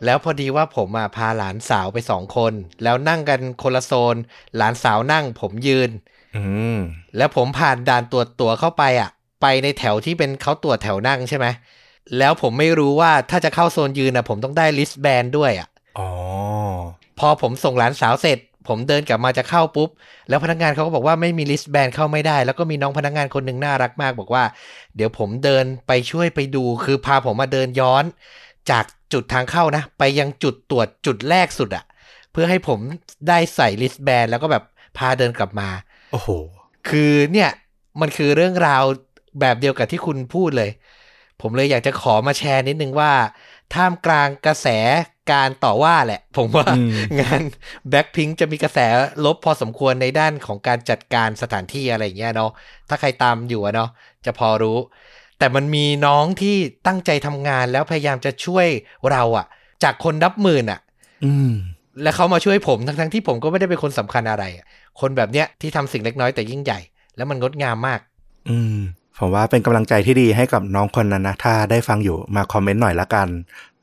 แล้วพอดีว่าผมอะพาหลานสาวไปสองคน แล้วนั่งกันคนละโซน หลานสาวนั่งผมยืนอืมแล้วผมผ่านด่านตรวจตั๋วเข้าไปอะ ไปในแถวที่เป็นเขาตรวจแถวนั่งใช่ไหม แล้วผมไม่รู้ว่าถ้าจะเข้าโซนยืนอะผมต้องได้ wristband ด้วยอะอ๋อพอผมส่งหลานสาวเสร็จ ผมเดินกลับมาจะเข้าปุ๊บ แล้วพนักงานเขาก็บอกว่าไม่มี wristband เข้าไม่ได้ แล้วก็มีน้องพนักงานคนหนึ่งน่ารักมาก บอกว่า เดี๋ยวผมเดินไปช่วยไปดู คือพาผมมาเดินย้อน จากจุดทางเข้านะ ไปยังจุดตรวจจุดแรกสุดอะเพื่อให้ผมได้ใส่ลิสต์แบนแล้วก็แบบพาเดินกลับมา โอ้โห คือเนี่ยมันคือเรื่องราวแบบเดียวกับที่คุณพูดเลย ผมเลยอยากจะขอมาแชร์นิดนึงว่า ท่ามกลางกระแสการต่อว่าแหละ ผมว่าอืมงานแบ็คพิงจะมีกระแสลบพอสมควรในด้านของการจัดการสถานที่อะไรอย่างเงี้ยเนาะถ้าใครตามอยู่อะเนาะจะพอรู้ แต่มันมีน้องที่ตั้งใจทำงานแล้วพยายามจะช่วยเราอะจากคนนับหมื่นอะอืมและเขามาช่วยผมทั้งๆที่ผมก็ไม่ได้เป็นคนสำคัญอะไรอะคนแบบเนี้ยที่ทำสิ่งเล็กน้อยแต่ยิ่งใหญ่ แล้วมันงดงามมาก อืม ผมว่าเป็นกำลังใจที่ดีให้กับน้องคนนั้นนะถ้าได้ฟังอยู่มาคอมเมนต์หน่อยละกัน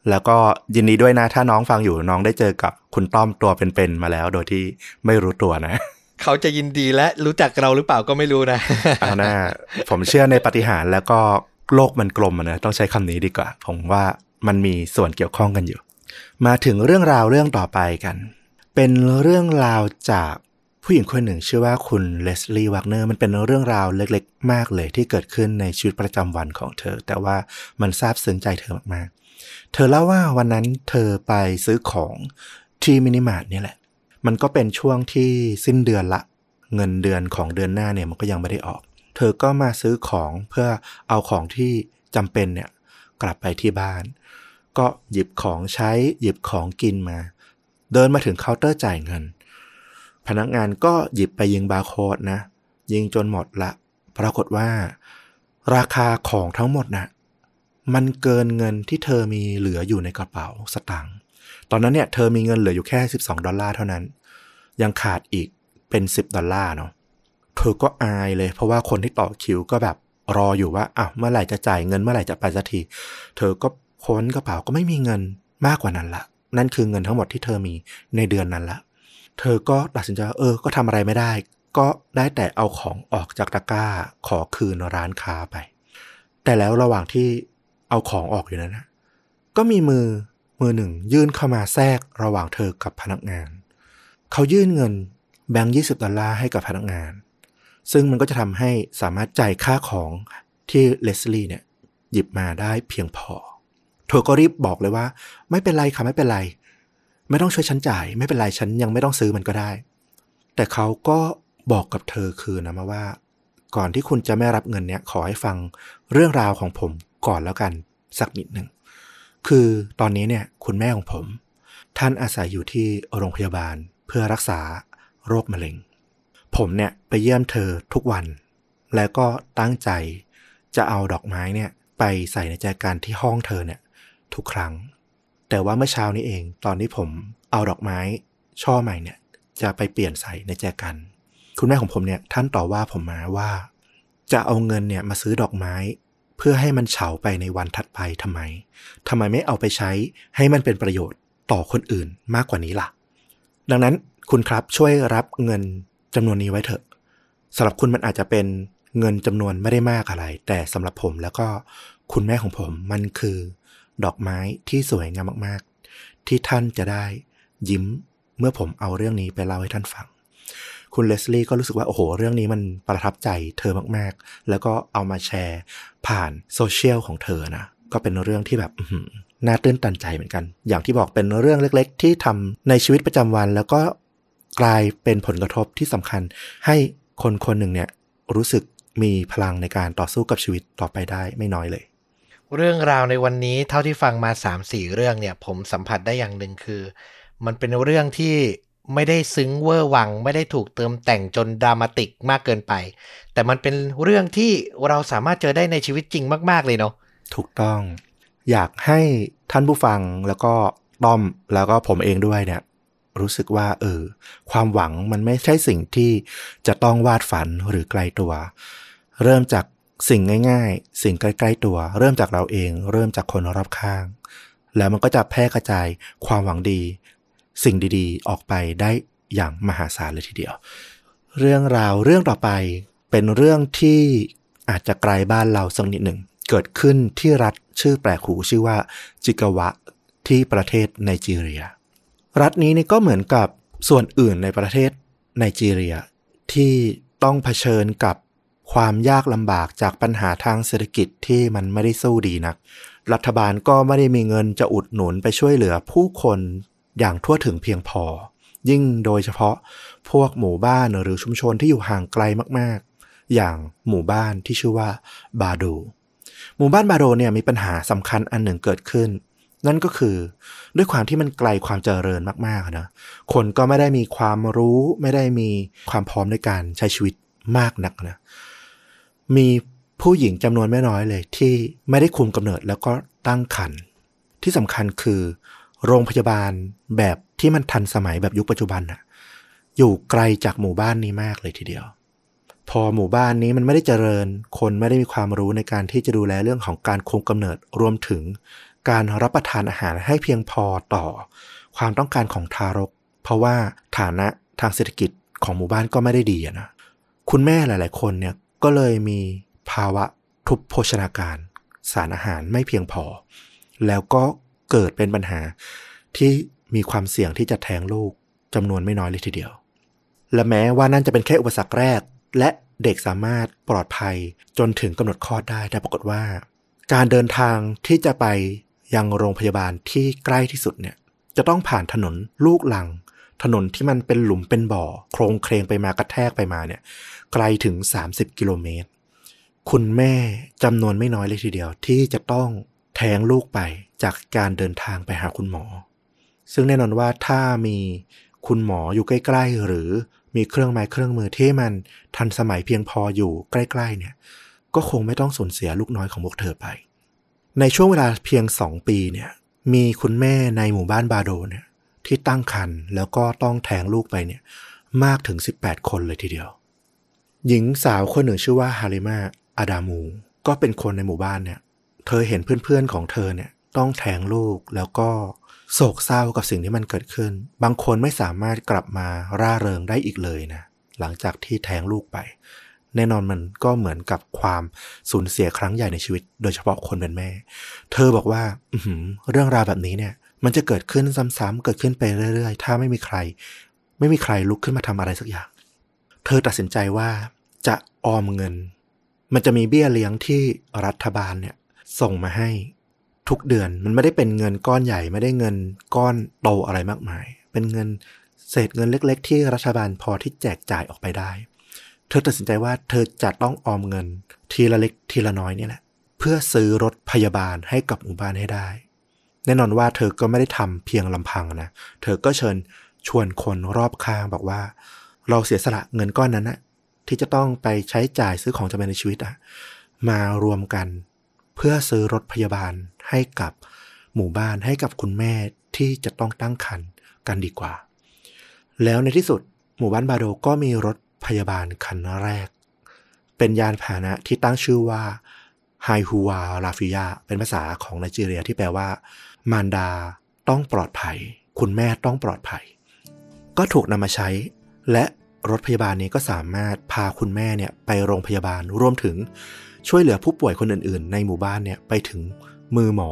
แล้วก็ยินดีด้วยนะ ถ้าน้องฟังอยู่น้องได้เจอกับคุณต้อมตัวเป็นๆมาแล้ว โดยที่ไม่รู้ตัวนะ เขาจะยินดีและรู้จักเราหรือเปล่าก็ไม่รู้นะเอาหน้าผมเชื่อในปาฏิหารย์แล้วก็โลกมันกลมอะนะต้องใช้คำนี้ดีกว่า ผมว่ามันมีส่วนเกี่ยวข้องกันอยู่ มาถึงเรื่องราวเรื่องต่อไปกัน เป็นเรื่องราวจาก ผู้หญิงคนหนึ่งชื่อว่าคุณเลสลีย์วักเนอร์มันเป็นเรื่องราวเล็กๆ มากเลยที่เกิดขึ้นในชีวิตประจำวันของเธอ แต่ว่ามันซาบซึ้งใจเธอมากๆ เธอเล่าว่าวันนั้นเธอไปซื้อของที่มินิมาร์ทนี่แหละ มันก็เป็นช่วงที่สิ้นเดือนละ เงินเดือนของเดือนหน้าเนี่ยมันก็ยังไม่ได้ออก เธอก็มาซื้อของเพื่อเอาของที่จำเป็นเนี่ยกลับไปที่บ้าน ก็หยิบของใช้หยิบของกินมา เดินมาถึงเคาน์เตอร์จ่ายเงิน พนักงานก็หยิบไปยิงบาร์โค้ดนะ ยิงจนหมดละ ปรากฏว่า ราคาของทั้งหมดน่ะมันเกินเงินที่เธอมีเหลืออยู่ในกระเป๋าสตางค์ตอนนั้นเนี่ยเธอมีเงินเหลืออยู่แค่ 12 ดอลลาร์เท่านั้น ยังขาดอีกเป็น 10 ดอลลาร์เนาะเธอก็อายเลย เพราะว่าคนที่ต่อคิวก็แบบรออยู่ว่าอะเมื่อไหร่จะจ่ายเงินเมื่อไหร่จะไปสักที เธอก็ค้นกระเป๋าก็ไม่มีเงินมากกว่านั้นละ นั่นคือเงินทั้งหมดที่เธอมีในเดือนนั้นละ เธอก็ตัดสินใจเออ ก็ทำอะไรไม่ได้ ก็ได้แต่เอาของออกจากตะกร้าขอคืนร้านค้าไป แต่แล้วระหว่างที่เอาของออกอยู่นั้นนะก็มีมือมือหนึ่งยื่นเข้ามาแทรกระหว่างเธอกับพนักงาน เขายื่นเงินแบงค์ยี่สิบดอลลาร์ให้กับพนักงาน ซึ่งมันก็จะทำให้สามารถจ่ายค่าของที่เลสลี่เนี่ยหยิบมาได้เพียงพอ เธอก็รีบบอกเลยว่า ไม่เป็นไรค่ะไม่เป็นไร ไม่ต้องช่วยฉันจ่าย ไม่เป็นไรฉันยังไม่ต้องซื้อมันก็ได้ แต่เขาก็บอกกับเธอคืนนะมาว่า ก่อนที่คุณจะไม่รับเงินเนี่ย ขอให้ฟังเรื่องราวของผมก่อนแล้วกัน สักนิดหนึ่งคือตอนนี้เนี่ย คุณแม่ของผม ท่านอาศัยอยู่ที่โรงพยาบาลเพื่อรักษาโรคมะเร็ง ผมเนี่ยไปเยี่ยมเธอทุกวัน แล้วก็ตั้งใจจะเอาดอกไม้เนี่ย ไปใส่ในแจกันที่ห้องเธอเนี่ย ทุกครั้ง แต่ว่าเมื่อเช้านี้เอง ตอนที่ผมเอาดอกไม้ ช่อใหม่เนี่ย จะไปเปลี่ยนใส่ในแจกัน คุณแม่ของผมเนี่ยท่านต่อว่าผมมาว่า จะเอาเงินเนี่ยมาซื้อดอกไม้ เพื่อให้มันเฉาไปในวันถัดไปทำไมทำไมไม่เอาไปใช้ให้มันเป็นประโยชน์ต่อคนอื่นมากกว่านี้ล่ะ ดังนั้นคุณครับช่วยรับเงินจำนวนนี้ไว้เถอะสำหรับคุณมันอาจจะเป็นเงินจำนวนไม่ได้มากอะไร แต่สำหรับผมแล้วก็คุณแม่ของผมมันคือ ดอกไม้ที่สวยงามมากๆ ที่ท่านจะได้ยิ้มเมื่อผมเอาเรื่องนี้ไปเล่าให้ท่านฟัง คุณเลสลี่ก็รู้สึกว่า โอ้โห เรื่องนี้มันประทับใจเธอมากๆ แล้วก็เอามาแชร์ผ่านโซเชียลของเธอนะ ก็เป็นเรื่องที่แบบน่าตื้นตันใจเหมือนกัน อย่างที่บอกเป็นเรื่องเล็ก ๆ ที่ทำในชีวิตประจำวัน แล้วก็กลายเป็นผลกระทบที่สำคัญ ให้คนคนหนึ่งเนี่ยรู้สึกมีพลังในการต่อสู้กับชีวิตต่อไปได้ไม่น้อยเลย เรื่องราวในวันนี้เท่าที่ฟังมา3ามสี่เรื่องเนี่ย ผมสัมผัสได้อย่างหนึ่งคือ มันเป็นเรื่องที่ไม่ได้ซึ้งเวอร์วัง ไม่ได้ถูกเติมแต่งจนดรามาติกมากเกินไป แต่มันเป็นเรื่องที่เราสามารถเจอได้ในชีวิตจริงมาก ๆ เลยเนาะถูกต้อง อยากให้ท่านผู้ฟังแล้วก็ต้อมแล้วก็ผมเองด้วยเนี่ย รู้สึกว่า เออ ความหวังมันไม่ใช่สิ่งที่จะต้องวาดฝันหรือไกลตัว เริ่มจาก สิ่งง่ายๆ สิ่งใกล้ๆตัว เริ่มจากเราเอง เริ่มจากคนรอบข้าง แล้วมันก็จะแพร่กระจายความหวังดี สิ่งดีๆ ออกไปได้อย่างมหาศาลเลยทีเดียว เรื่องราวเรื่องต่อไปเป็นเรื่องที่อาจจะไกลบ้านเราสักนิดหนึ่ง เกิดขึ้นที่รัฐชื่อแปลกหูชื่อว่าจิกาวะที่ประเทศไนจีเรีย รัฐนี้นี่ก็เหมือนกับส่วนอื่นในประเทศไนจีเรียที่ต้องเผชิญกับ ความยากลำบากจากปัญหาทางเศรษฐกิจที่มันไม่ได้สู้ดีนัก รัฐบาลก็ไม่ได้มีเงินจะอุดหนุนไปช่วยเหลือผู้คนอย่างทั่วถึงเพียงพอ ยิ่งโดยเฉพาะพวกหมู่บ้านหรือชุมชนที่อยู่ห่างไกลมากๆ อย่างหมู่บ้านที่ชื่อว่าบาโดหมู่บ้านบาโดเนี่ยมีปัญหาสำคัญอันหนึ่งเกิดขึ้น นั่นก็คือด้วยความที่มันไกลความเจริญมากๆนะคนก็ไม่ได้มีความรู้ไม่ได้มีความพร้อมในการใช้ชีวิตมากนักนะ มีผู้หญิงจำนวนไม่น้อยเลย ที่ไม่ได้คุมกำเนิดแล้วก็ตั้งครรภ์ที่สำคัญคือ โรงพยาบาลแบบที่มันทันสมัยแบบยุคปัจจุบันน่ะอยู่ไกลจากหมู่บ้านนี้มากเลยทีเดียว พอหมู่บ้านนี้มันไม่ได้เจริญ คนไม่ได้มีความรู้ในการที่จะดูแลเรื่องของการคุมกำเนิดรวมถึง การรับประทานอาหารให้เพียงพอต่อ ความต้องการของทารก เพราะว่าฐานะทางเศรษฐกิจของหมู่บ้านก็ไม่ได้ดีนะคุณแม่หลาย ๆ คนเนี่ย ก็เลยมีภาวะทุพโภชนาการ สารอาหารไม่เพียงพอ แล้วก็เกิดเป็นปัญหาที่มีความเสี่ยงที่จะแท้งลูกจำนวนไม่น้อยเลยทีเดียว และแม้ว่านั่นจะเป็นแค่อุปสรรคแรก และเด็กสามารถปลอดภัยจนถึงกำหนดคลอดได้แต่ปรากฏว่า การเดินทางที่จะไปยังโรงพยาบาลที่ใกล้ที่สุดเนี่ย จะต้องผ่านถนนลูกลัง ถนนที่มันเป็นหลุมเป็นบ่อ โครงเคลงไปมากระแทกไปมาเนี่ย ไกลถึง 30 กิโลเมตร คุณแม่จำนวนไม่น้อยเลยทีเดียว ที่จะต้องแท้งลูกไปจากการเดินทางไปหาคุณหมอ ซึ่งแน่นอนว่าถ้ามีคุณหมออยู่ใกล้ ๆ หรือมีเครื่องไม้เครื่องมือที่มันทันสมัยเพียงพออยู่ใกล้ ๆ เนี่ย ก็คงไม่ต้องสูญเสียลูกน้อยของพวกเธอไป ในช่วงเวลาเพียงสองปีเนี่ย มีคุณแม่ในหมู่บ้านบาโดเนี่ยที่ตั้งครรภ์แล้วก็ต้องแท้งลูกไปเนี่ยมากถึง 18 คนเลยทีเดียว หญิงสาวคนหนึ่งชื่อว่าฮาริมาอาดามู ก็เป็นคนในหมู่บ้านเนี่ย เธอเห็นเพื่อนๆของเธอเนี่ยต้องแท้งลูกแล้วก็โศกเศร้ากับสิ่งที่มันเกิดขึ้น บางคนไม่สามารถกลับมาร่าเริงได้อีกเลยนะ หลังจากที่แท้งลูกไป แน่นอนมันก็เหมือนกับความสูญเสียครั้งใหญ่ในชีวิต โดยเฉพาะคนเป็นแม่ เธอบอกว่าอืเรื่องราวแบบนี้เนี่ย มันจะเกิดขึ้นซ้ำๆเกิดขึ้นไปเรื่อยๆ ถ้าไม่มีใคร ไม่มีใครลุกขึ้นมาทำอะไรสักอย่าง เธอตัดสินใจว่าจะออมเงิน มันจะมีเบี้ยเลี้ยงที่รัฐบาลเนี่ยส่งมาให้ทุกเดือน มันไม่ได้เป็นเงินก้อนใหญ่ไม่ได้เงินก้อนโตอะไรมากมาย เป็นเงินเศษเงินเล็ก ๆ ที่รัฐบาลพอที่แจกจ่ายออกไปได้ เธอตัดสินใจว่าเธอจะต้องออมเงิน ทีละเล็กทีละน้อยนี่แหละ เพื่อซื้อรถพยาบาลให้กับหมู่บ้านให้ได้ แน่นอนว่าเธอก็ไม่ได้ทำเพียงลำพังนะ เธอก็เชิญชวนคนรอบข้างบอกว่า เราเสียสละเงินก้อนนั้นนะที่จะต้องไปใช้จ่ายซื้อของจำเป็นในชีวิตอะมารวมกัน เพื่อซื้อรถพยาบาลให้กับหมู่บ้านให้กับคุณแม่ที่จะต้องตั้งครรภ์กันดีกว่า แล้วในที่สุดหมู่บ้านบาโดก็มีรถพยาบาลคันแรก เป็นยานพาหนะที่ตั้งชื่อว่าไฮฮูวาลาฟิยาเป็นภาษาของไนจีเรียที่แปลว่า มารดาต้องปลอดภัย คุณแม่ต้องปลอดภัย ก็ถูกนำมาใช้ และ รถพยาบาลนี้ก็สามารถพาคุณแม่เนี่ยไปโรงพยาบาลรวมถึงช่วยเหลือผู้ป่วยคนอื่น ๆ ในหมู่บ้านเนี่ยไปถึงมือหมอ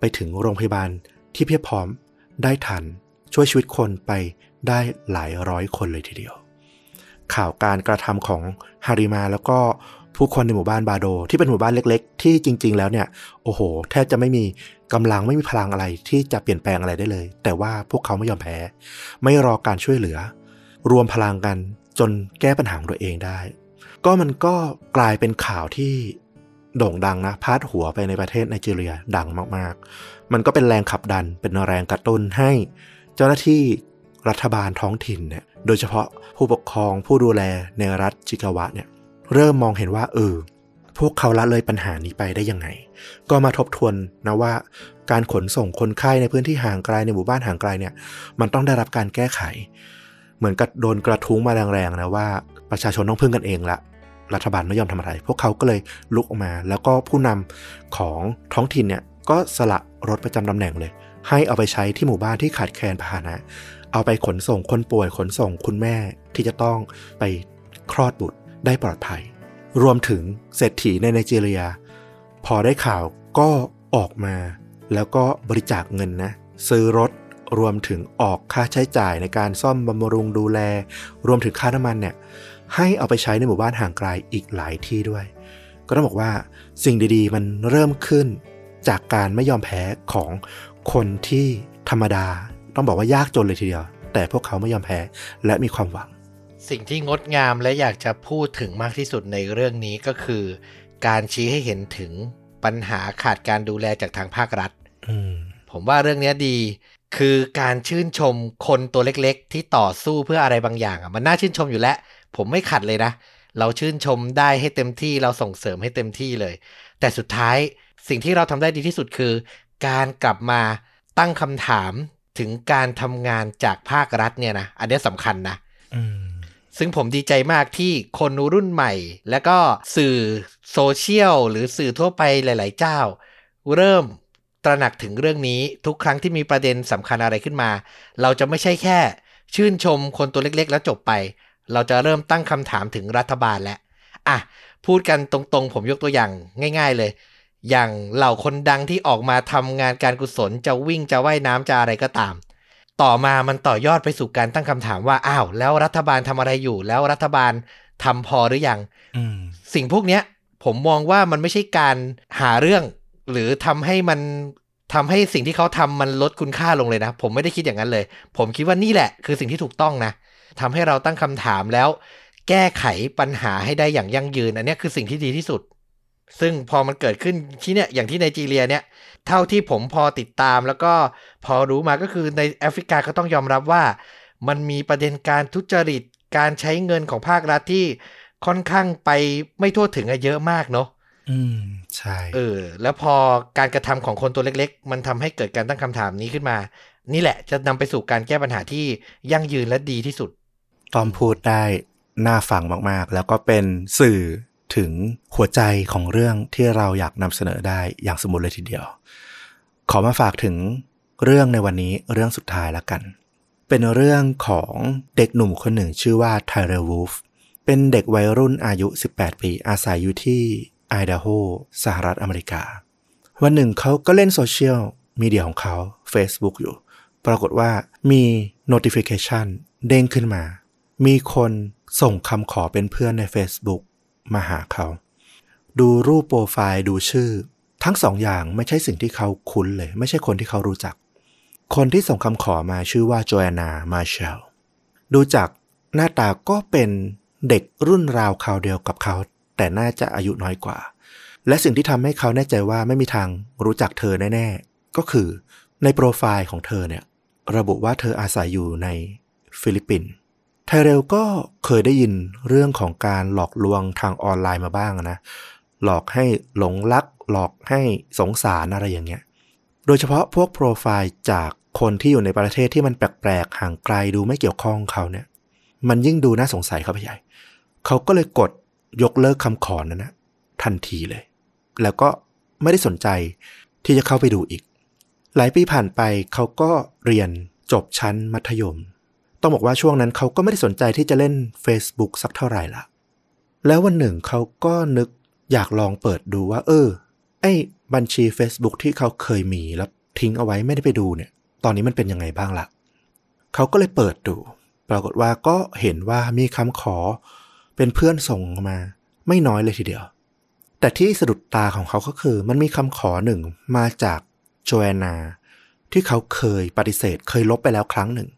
ไปถึงโรงพยาบาลที่เพียบพร้อมได้ทัน ช่วยชีวิตคนไปได้หลายร้อยคนเลยทีเดียว ข่าวการกระทำของฮาริมาแล้วก็ผู้คนในหมู่บ้านบาโด ที่เป็นหมู่บ้านเล็ก ๆ ที่จริง ๆ แล้วเนี่ยโอ้โห แทบจะไม่มีกำลังไม่มีพลังอะไรที่จะเปลี่ยนแปลงอะไรได้เลย แต่ว่าพวกเขาไม่ยอมแพ้ ไม่รอการช่วยเหลือ รวมพลังกันจนแก้ปัญหาของตัวเองได้ ก็มันก็กลายเป็นข่าวที่โด่งดังนะพาดหัวไปในประเทศไนจีเรียดังมากๆ มันก็เป็นแรงขับดันเป็นแรงกระตุ้นให้เจ้าหน้าที่รัฐบาลท้องถิ่นเนี่ยโดยเฉพาะผู้ปกครองผู้ดูแลในรัฐจิกาวะเนี่ยเริ่มมองเห็นว่าเออพวกเขาละเลยปัญหานี้ไปได้ยังไง ก็มาทบทวนนะว่า การขนส่งคนไข้ในพื้นที่ห่างไกลในหมู่บ้านห่างไกลเนี่ยมันต้องได้รับการแก้ไข เหมือนกับโดนกระทุ้งมาแรงๆนะว่าประชาชนต้องพึ่งกันเองละรัฐบาลไม่ยอมทำอะไร พวกเขาก็เลยลุกออกมา แล้วก็ผู้นำของท้องถิ่นเนี่ยก็สละรถประจำตำแหน่งเลย ให้เอาไปใช้ที่หมู่บ้านที่ขาดแคลนพาหนะ เอาไปขนส่งคนป่วยขนส่งคุณแม่ที่จะต้องไปคลอดบุตรได้ปลอดภัย รวมถึงเศรษฐีในไนจีเรีย พอได้ข่าวก็ออกมา แล้วก็บริจาคเงินนะ ซื้อรถ รวมถึงออกค่าใช้จ่ายในการซ่อมบำรุงดูแล รวมถึงค่าน้ำมันเนี่ยให้เอาไปใช้ในหมู่บ้านห่างไกลอีกหลายที่ด้วย ก็ต้องบอกว่าสิ่งดีๆ มันเริ่มขึ้นจากการไม่ยอมแพ้ของคนที่ธรรมดา ต้องบอกว่ายากจนเลยทีเดียว แต่พวกเขาไม่ยอมแพ้และมีความหวัง สิ่งที่งดงามและอยากจะพูดถึงมากที่สุดในเรื่องนี้ก็คือ การชี้ให้เห็นถึงปัญหาขาดการดูแลจากทางภาครัฐอืมผมว่าเรื่องนี้ดี คือการชื่นชมคนตัวเล็กๆ ที่ต่อสู้เพื่ออะไรบางอย่างอะมันน่าชื่นชมอยู่แล้ว ผมไม่ขัดเลยนะ เราชื่นชมได้ให้เต็มที่เราส่งเสริมให้เต็มที่เลย แต่สุดท้ายสิ่งที่เราทำได้ดีที่สุดคือ การกลับมาตั้งคำถามถึงการทำงานจากภาครัฐเนี่ยนะอันนี้สำคัญนะอืมซึ่งผมดีใจมากที่คนรุ่นใหม่ แล้วก็สื่อโซเชียลหรือสื่อทั่วไปหลาย ๆ เจ้า เริ่ม ตระหนักถึงเรื่องนี้ทุกครั้งที่มีประเด็นสำคัญอะไรขึ้นมา เราจะไม่ใช่แค่ ชื่นชมคนตัวเล็กๆ แล้วจบไป เราจะเริ่มตั้งคำถามถึงรัฐบาลแล้วอะพูดกันตรงๆ ผมยกตัวอย่างง่าย ๆเลย อย่างเหล่าคนดังที่ออกมาทำงานการกุศลจะวิ่งจะว่ายน้ำจะอะไรก็ตาม ต่อมามันต่อยอดไปสู่การตั้งคำถามว่าอ้าวแล้วรัฐบาลทำอะไรอยู่ แล้วรัฐบาลทำพอหรือยังอืมสิ่งพวกเนี้ยผมมองว่ามันไม่ใช่การหาเรื่อง หรือทำให้มันทำให้สิ่งที่เขาทำมันลดคุณค่าลงเลยนะ ผมไม่ได้คิดอย่างนั้นเลย ผมคิดว่านี่แหละ คือสิ่งที่ถูกต้องนะทำให้เราตั้งคำถามแล้ว แก้ไขปัญหาให้ได้อย่างยั่งยืน อันนี้คือสิ่งที่ดีที่สุด ซึ่งพอมันเกิดขึ้นที่เนี่ยอย่างที่ไนจีเรียเนี่ยเท่าที่ผมพอติดตามแล้วก็พอรู้มาก็คือในแอฟริกาก็ต้องยอมรับว่า มันมีประเด็นการทุจริตการใช้เงินของภาครัฐที่ค่อนข้างไปไม่ทั่วถึงอะเยอะมากเนาะ อืมใช่เออ แล้วพอการกระทำของคนตัวเล็ก ๆ มันทำให้เกิดการตั้งคำถามนี้ขึ้นมา นี่แหละจะนำไปสู่การแก้ปัญหาที่ยั่งยืนและดีที่สุด ตอมพูดได้น่าฟังมากๆ แล้วก็เป็นสื่อถึงหัวใจของเรื่องที่เราอยากนำเสนอได้อย่างสมบูรณ์เลยทีเดียว ขอมาฝากถึงเรื่องในวันนี้เรื่องสุดท้ายแล้วกัน เป็นเรื่องของเด็กหนุ่มคนหนึ่งชื่อว่าไทเรลวูฟเป็นเด็กวัยรุ่นอายุ 18 ปีอาศัยอยู่ที่ ไอดาโฮสหรัฐอเมริกา วันหนึ่งเขาก็เล่นโซเชียลมีเดียของเขา Facebook อยู่ ปรากฏว่ามี notification เด้งขึ้นมา มีคนส่งคำขอเป็นเพื่อนใน Facebook มาหาเขา ดูรูปโปรไฟล์ดูชื่อ ทั้งสองอย่างไม่ใช่สิ่งที่เขาคุ้นเลย ไม่ใช่คนที่เขารู้จัก คนที่ส่งคำขอมาชื่อว่าโจแอนนามาเชลดูจากหน้าตาก็เป็นเด็กรุ่นราวคราวเดียวกับเขา แต่น่าจะอายุน้อยกว่า และสิ่งที่ทำให้เขาแน่ใจว่าไม่มีทางรู้จักเธอแน่ๆ ก็คือในโปรไฟล์ของเธอเนี่ยระบุว่าเธออาศัยอยู่ในฟิลิปปินส์ไทเรลก็เคยได้ยินเรื่องของการหลอกลวงทางออนไลน์มาบ้างนะ หลอกให้หลงรัก หลอกให้สงสารอะไรอย่างเงี้ย โดยเฉพาะพวกโปรไฟล์จากคนที่อยู่ในประเทศที่มันแปลกๆ ห่างไกลดูไม่เกี่ยวข้องเขาเนี่ย มันยิ่งดูน่าสงสัยเข้าไปใหญ่ เขาก็เลยกด ยกเลิกคำขอนั้นนะทันทีเลย แล้วก็ไม่ได้สนใจที่จะเข้าไปดูอีก หลายปีผ่านไปเขาก็เรียนจบชั้นมัธยม ต้องบอกว่าช่วงนั้นเขาก็ไม่ได้สนใจที่จะเล่น Facebook สักเท่าไหร่ละแล้ววันหนึ่งเขาก็นึกอยากลองเปิดดูว่า เออ ไอ้บัญชี Facebook ที่เขาเคยมีแล้วทิ้งเอาไว้ไม่ได้ไปดูเนี่ย ตอนนี้มันเป็นยังไงบ้างละ่ะเขาก็เลยเปิดดู ปรากฏว่าก็เห็นว่ามีคำขอ เป็นเพื่อนส่งมา ไม่น้อยเลยทีเดียว แต่ที่สะดุดตาของเขาก็คือ มันมีคำขอหนึ่งมาจากโจแอนนา ที่เขาเคยปฏิเสธ เคยลบไปแล้วครั้งหนึ่ง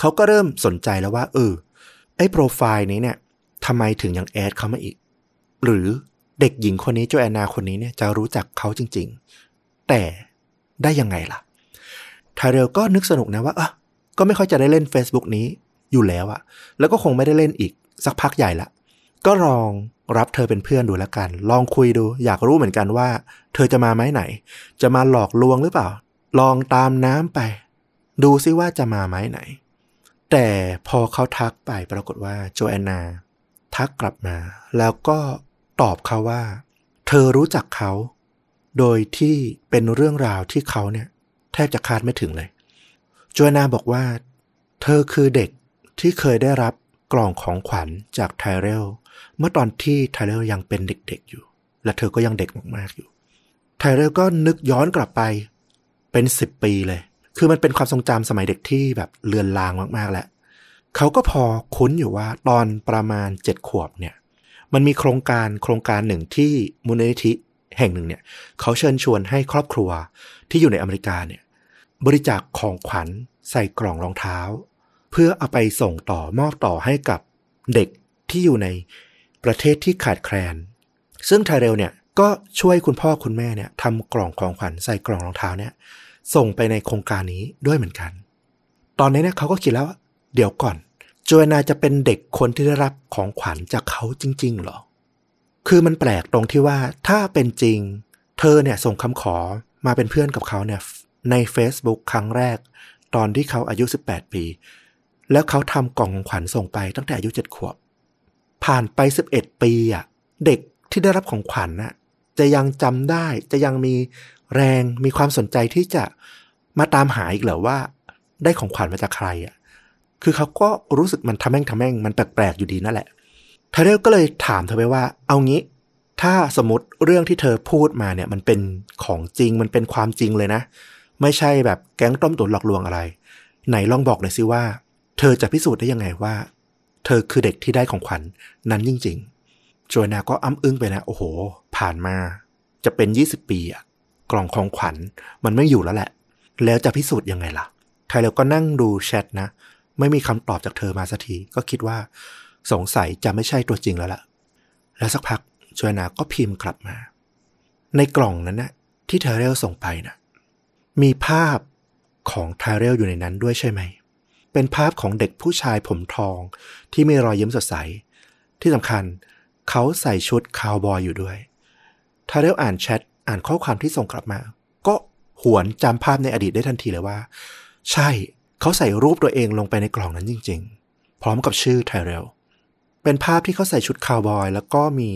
เขาก็เริ่มสนใจแล้วว่า เออ ไอ้โปรไฟล์นี้เนี่ยทำไมถึงยังแอดเขามาอีก หรือเด็กหญิงคนนี้โจแอนนาคนนี้เนี่ยจะรู้จักเขาจริง ๆ แต่ได้ยังไงล่ะไทเรลก็นึกสนุกนะว่าอะก็ไม่ค่อยจะได้เล่น Facebook นี้อยู่แล้วอะแล้วก็คงไม่ได้เล่นอีก สักพักใหญ่ละ ก็ลองรับเธอเป็นเพื่อนดูแล้วกัน ลองคุยดู อยากรู้เหมือนกันว่า เธอจะมาไหมไหน จะมาหลอกลวงหรือเปล่า ลองตามน้ำไป ดูซิว่าจะมาไหมไหน แต่พอเขาทักไปปรากฏว่าโจแอนนา ทักกลับมา แล้วก็ตอบเขาว่า เธอรู้จักเขา โดยที่เป็นเรื่องราวที่เขาเนี่ย แทบจะคาดไม่ถึงเลยโจแอนนาบอกว่า เธอคือเด็กที่เคยได้รับ กล่องของขวัญจากไทเรลเมื่อตอนที่ไทเรลยังเป็นเด็กๆอยู่ และเธอก็ยังเด็กมากๆอยู่ไทเรลก็นึกย้อนกลับไปเป็นสิบปีเลย คือมันเป็นความทรงจำสมัยเด็กที่แบบเลือนลางมากๆแหละเขาก็พอคุ้นอยู่ว่าตอนประมาณเจ็ดขวบเนี่ย มันมีโครงการโครงการหนึ่งที่มูลนิธิแห่งหนึ่งเนี่ย เขาเชิญชวนให้ครอบครัวที่อยู่ในอเมริกาเนี่ย บริจาคของขวัญใส่กล่องรองเท้า เพื่อเอาไปส่งต่อมอบต่อให้กับเด็กที่อยู่ในประเทศที่ขาดแคลน ซึ่งไทเรลเนี่ยก็ช่วยคุณพ่อคุณแม่เนี่ยทำกล่องของขวัญใส่กล่องรองเท้าเนี่ย ส่งไปในโครงการนี้ด้วยเหมือนกัน ตอนนี้เนี่ยเขาก็คิดแล้วว่าเดี๋ยวก่อนโจแอนนาจะเป็นเด็กคนที่ได้รับของขวัญจากเขาจริง ๆ หรอ คือมันแปลกตรงที่ว่าถ้าเป็นจริง เธอเนี่ยส่งคำขอมาเป็นเพื่อนกับเขาเนี่ยใน Facebook ครั้งแรก ตอนที่เขาอายุ 18 ปี แล้วเขาทำกล่องของขวัญส่งไปตั้งแต่อายุเจ็ดขวบ ผ่านไป11ปีอะ เด็กที่ได้รับของขวัญน่ะ จะยังจำได้ จะยังมีแรง มีความสนใจที่จะมาตามหาอีกเหรอว่า ได้ของขวัญมาจากใครอะ คือเขาก็รู้สึกมันทำแม่งทำแม่ง มันแปลกๆอยู่ดีนั่นแหละไทเรลก็เลยถามเธอไปว่า เอางี้ ถ้าสมมติเรื่องที่เธอพูดมาเนี่ย มันเป็นของจริง มันเป็นความจริงเลยนะ ไม่ใช่แบบแก๊งต้มตุ๋นหลอกลวงอะไร ไหนลองบอกหน่อยสิว่า เธอจะพิสูจน์ได้ยังไงว่า เธอคือเด็กที่ได้ของขวัญนั้นจริงๆโจนาก็อ้ำอึ้งไปนะ โอ้โห ผ่านมา จะเป็น20ปีอะกล่องของขวัญมันไม่อยู่แล้วแหละ แล้วจะพิสูจน์ยังไงล่ะไทเลก็นั่งดูแชทนะ ไม่มีคำตอบจากเธอมาสักที ก็คิดว่า สงสัยจะไม่ใช่ตัวจริงแล้วล่ะ แล้วสักพักโจนาก็พิมพ์กลับมา ในกล่องนั้นนะที่เทเรลส่งไปนะมีภาพของไทเรลอยู่ในนั้นด้วยใช่ไหม เป็นภาพของเด็กผู้ชายผมทอง ที่มีรอยยิ้มสดใส ที่สำคัญ เขาใส่ชุดคาวบอยอยู่ด้วยไทเรลอ่านแชทอ่านข้อความที่ส่งกลับมา ก็หวนจำภาพในอดีตได้ทันทีเลยว่า ใช่เขาใส่รูปตัวเองลงไปในกล่องนั้นจริง ๆ พร้อมกับชื่อไทเรลเป็นภาพที่เขาใส่ชุดคาวบอย แล้วก็มี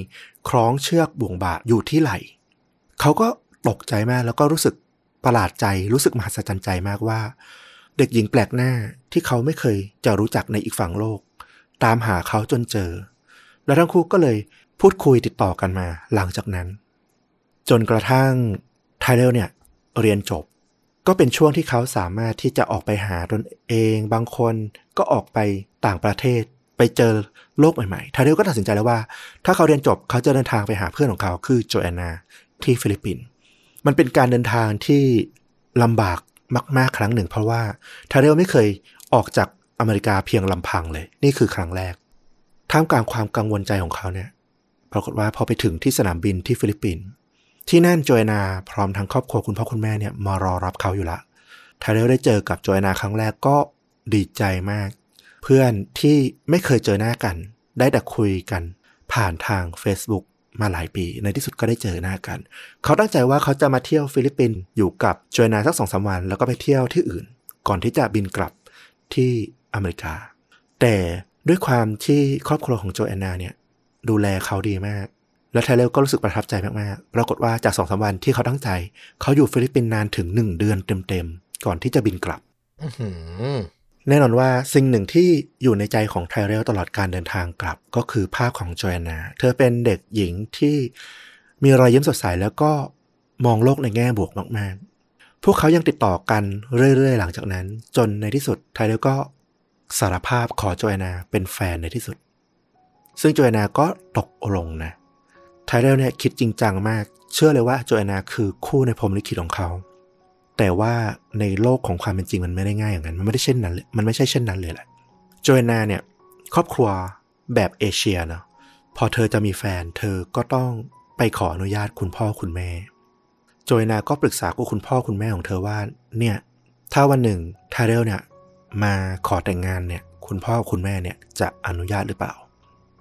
คล้องเชือกบ่วงบาศอยู่ที่ไหล่เขาก็ตกใจมากแล้วก็รู้สึกประหลาดใจรู้สึกมหัศจรรย์ใจมากว่า เด็กหญิงแปลกหน้าที่เขาไม่เคยจะรู้จักในอีกฝั่งโลก ตามหาเขาจนเจอ แล้วทั้งคู่ก็เลยพูดคุยติดต่อกันมาหลังจากนั้น จนกระทั่งไทเลลเนี่ยเรียนจบ ก็เป็นช่วงที่เขาสามารถที่จะออกไปหาตนเอง บางคนก็ออกไปต่างประเทศ ไปเจอโลกใหม่ๆไทเลลก็ตัดสินใจแล้วว่า ถ้าเขาเรียนจบเขาจะเดินทางไปหาเพื่อนของเขาคือโจแอนนาที่ฟิลิปปินส์มันเป็นการเดินทางที่ลำบาก มากๆ ครั้งหนึ่ง เพราะว่าไทเรลไม่เคยออกจากอเมริกาเพียงลำพังเลย นี่คือครั้งแรก ท่ามกลางความกังวลใจของเขาเนี่ย ปรากฏว่าพอไปถึงที่สนามบินที่ฟิลิปปินส์ที่นั่นโจเอนาพร้อมทั้งครอบครัวคุณพ่อคุณแม่เนี่ยมารอรับเขาอยู่ละไทเรลได้เจอกับโจเอนาครั้งแรกก็ดีใจมาก เพื่อนที่ไม่เคยเจอหน้ากัน ได้แต่คุยกันผ่านทาง Facebook มาหลายปี ในที่สุดก็ได้เจอหน้ากัน เขาตั้งใจว่าเขาจะมาเที่ยวฟิลิปปินส์อยู่กับโจเอนาสักสองสามวัน แล้วก็ไปเที่ยวที่อื่น ก่อนที่จะบินกลับที่อเมริกา แต่ด้วยความที่ครอบครัวของโจแอนนาเนี่ยดูแลเขาดีมาก แล้วไทเรลก็รู้สึกประทับใจมากๆ ปรากฏว่าจากสองสามวันที่เขาตั้งใจ เขาอยู่ฟิลิปปินส์นานถึงหนึ่งเดือนเต็มๆ ก่อนที่จะบินกลับ แน่นอนว่าสิ่งหนึ่งที่อยู่ในใจของไทเรลตลอดการเดินทางกลับ ก็คือภาพของโจแอนนา เธอเป็นเด็กหญิงที่มีรอยยิ้มสดใสแล้วก็มองโลกในแง่บวกมากๆ พวกเขายังติดต่อกันเรื่อยๆ หลังจากนั้น จนในที่สุดไทเรลก็สารภาพขอโจแอนนาเป็นแฟนในที่สุด ซึ่งโจแอนนาก็ตกลงนะไทเรลเนี่ยคิดจริงจังมาก เชื่อเลยว่าโจแอนนาคือคู่ในพรมลิขิตของเขา แต่ว่าในโลกของความเป็นจริงมันไม่ได้ง่ายอย่างนั้น มันไม่ได้เช่นนั้นเลยมันไม่ใช่เช่นนั้นเลยแหละโจแอนนาเนี่ยครอบครัวแบบเอเชียเนาะพอเธอจะมีแฟน เธอก็ต้องไปขออนุญาตคุณพ่อคุณแม่ โจยนาก็ปรึกษากับคุณพ่อคุณแม่ของเธอว่าเนี่ยถ้าวันหนึ่งทาเรลเนี่ยมาขอแต่งงานเนี่ยคุณพ่อคุณแม่เนี่ยจะอนุญาตหรือเปล่า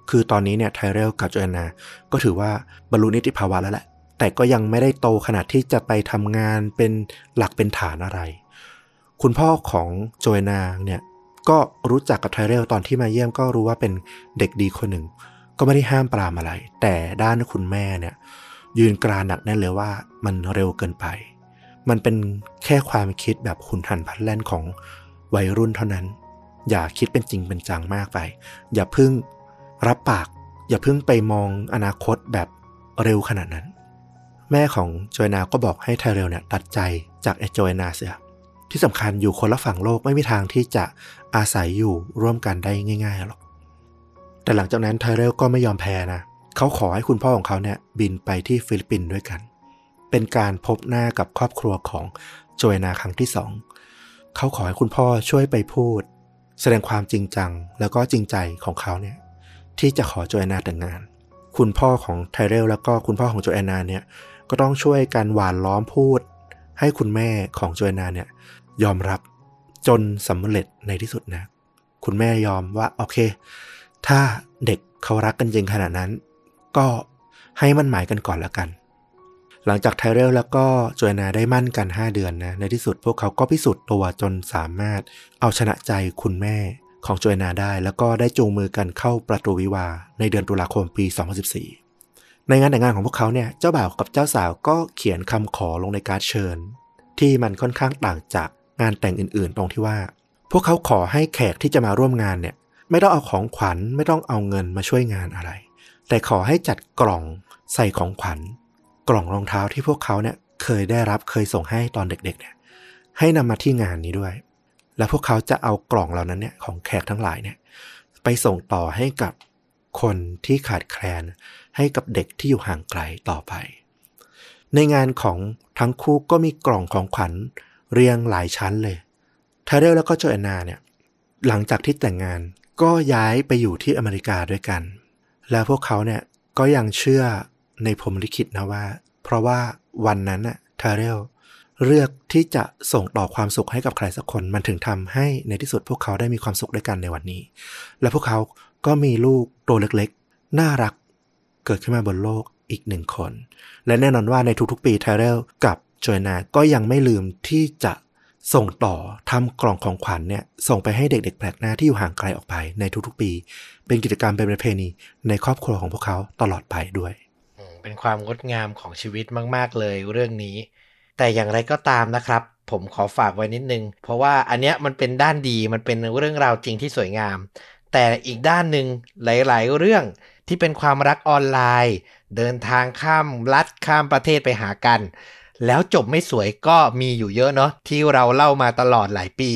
คือตอนนี้เนี่ยไทเรลกับโจยนาก็ถือว่าบรรลุนิติภาวะแล้วแหละ แต่ก็ยังไม่ได้โตขนาดที่จะไปทำงานเป็นหลักเป็นฐานอะไร คุณพ่อของโจยนาเนี่ยก็รู้จักกับไทเรลตอนที่มาเยี่ยมก็รู้ว่าเป็นเด็กดีคนหนึ่ง ก็ไม่ได้ห้ามปรามอะไร แต่ด้านคุณแม่เนี่ยยืนกรานหนักแน่นเลยว่ามันเร็วเกินไป มันเป็นแค่ความคิดแบบขุนหันพันแล่นของวัยรุ่นเท่านั้น อย่าคิดเป็นจริงเป็นจังมากไป อย่าพึ่งรับปาก อย่าพึ่งไปมองอนาคตแบบเร็วขนาดนั้น แม่ของโจยนาก็บอกให้ไทเรลเนี่ยตัดใจจากไอโจยนาเสีย ที่สำคัญอยู่คนละฝั่งโลกไม่มีทางที่จะอาศัยอยู่ร่วมกันได้ง่ายๆหรอก แต่หลังจากนั้นไทเรลก็ไม่ยอมแพ้นะเขาขอให้คุณพ่อของเขาเนี่ยบินไปที่ฟิลิปปินส์ด้วยกัน เป็นการพบหน้ากับครอบครัวของโจยนาครั้งที่สองเขาขอให้คุณพ่อช่วยไปพูด แสดงความจริงจังแล้วก็จริงใจของเขาเนี่ยที่จะขอโจยนาแต่งงาน คุณพ่อของไทเรลแล้วก็คุณพ่อของโจยนาเนี่ย ก็ต้องช่วยกันหวานล้อมพูด ให้คุณแม่ของโจนาเนี่ยยอมรับจนสำเร็จในที่สุดนะ คุณแม่ยอมว่าโอเค ถ้าเด็กเขารักกันจริงขนาดนั้น ก็ให้มันหมายกันก่อนแล้วกัน หลังจากไทเรลแล้วก็โจนาได้มั่นกัน 5 เดือนนะ ในที่สุดพวกเขาก็พิสูจน์ตัวจนสามารถเอาชนะใจคุณแม่ของโจนาได้ แล้วก็ได้จูงมือกันเข้าประตูวิวาในเดือนตุลาคมปี 2014 ในงานแต่งงานของพวกเขาเนี่ยเจ้าบ่าวกับเจ้าสาวก็เขียนคำขอลงในการ์ดเชิญ ที่มันค่อนข้างต่างจากงานแต่งอื่นๆ ตรงที่ว่า พวกเขาขอให้แขกที่จะมาร่วมงานเนี่ยไม่ต้องเอาของขวัญไม่ต้องเอาเงินมาช่วยงานอะไร แต่ขอให้จัดกล่องใส่ของขวัญ กล่องรองเท้าที่พวกเขาเนี่ยเคยได้รับเคยส่งให้ตอนเด็กๆเนี่ยให้นำมาที่งานนี้ด้วย แล้วพวกเขาจะเอากล่องเหล่านั้นเนี่ยของแขกทั้งหลายเนี่ยไปส่งต่อให้กับคนที่ขาดแคลน ให้กับเด็กที่อยู่ห่างไกลต่อไป ในงานของทั้งคู่ก็มีกล่องของขวัญเรียงหลายชั้นเลยไทเรลแล้วก็โจแอนนาเนี่ยหลังจากที่แต่งงานก็ย้ายไปอยู่ที่อเมริกาด้วยกัน แล้วพวกเขาเนี่ยก็ยังเชื่อในพรหมลิขิตนะว่า เพราะว่าวันนั้นน่ะไทเรลเลือกที่จะส่งต่อความสุขให้กับใครสักคนมันถึงทำให้ในที่สุดพวกเขาได้มีความสุขด้วยกันในวันนี้ และพวกเขาก็มีลูกตัวเล็กๆ น่ารัก เกิดขึ้นมาบนโลกอีกหนึ่งคน และแน่นอนว่าในทุกๆปีไทเรลกับโจยนาก็ยังไม่ลืมที่จะส่งต่อทำกล่องของขวัญเนี่ยส่งไปให้เด็กๆแปลกหน้าที่อยู่ห่างไกลออกไปในทุกๆปี เป็นกิจกรรมเป็นประเพณีในครอบครัวของพวกเขาตลอดไปด้วย เป็นความงดงามของชีวิตมากๆเลยเรื่องนี้ แต่อย่างไรก็ตามนะครับ ผมขอฝากไว้นิดนึง เพราะว่าอันเนี้ยมันเป็นด้านดีมันเป็นเรื่องราวจริงที่สวยงาม แต่อีกด้านหนึ่งหลาย ๆ เรื่อง ที่เป็นความรักออนไลน์ เดินทางข้ามรัฐข้ามประเทศไปหากัน แล้วจบไม่สวยก็มีอยู่เยอะเนาะที่เราเล่ามาตลอดหลายปี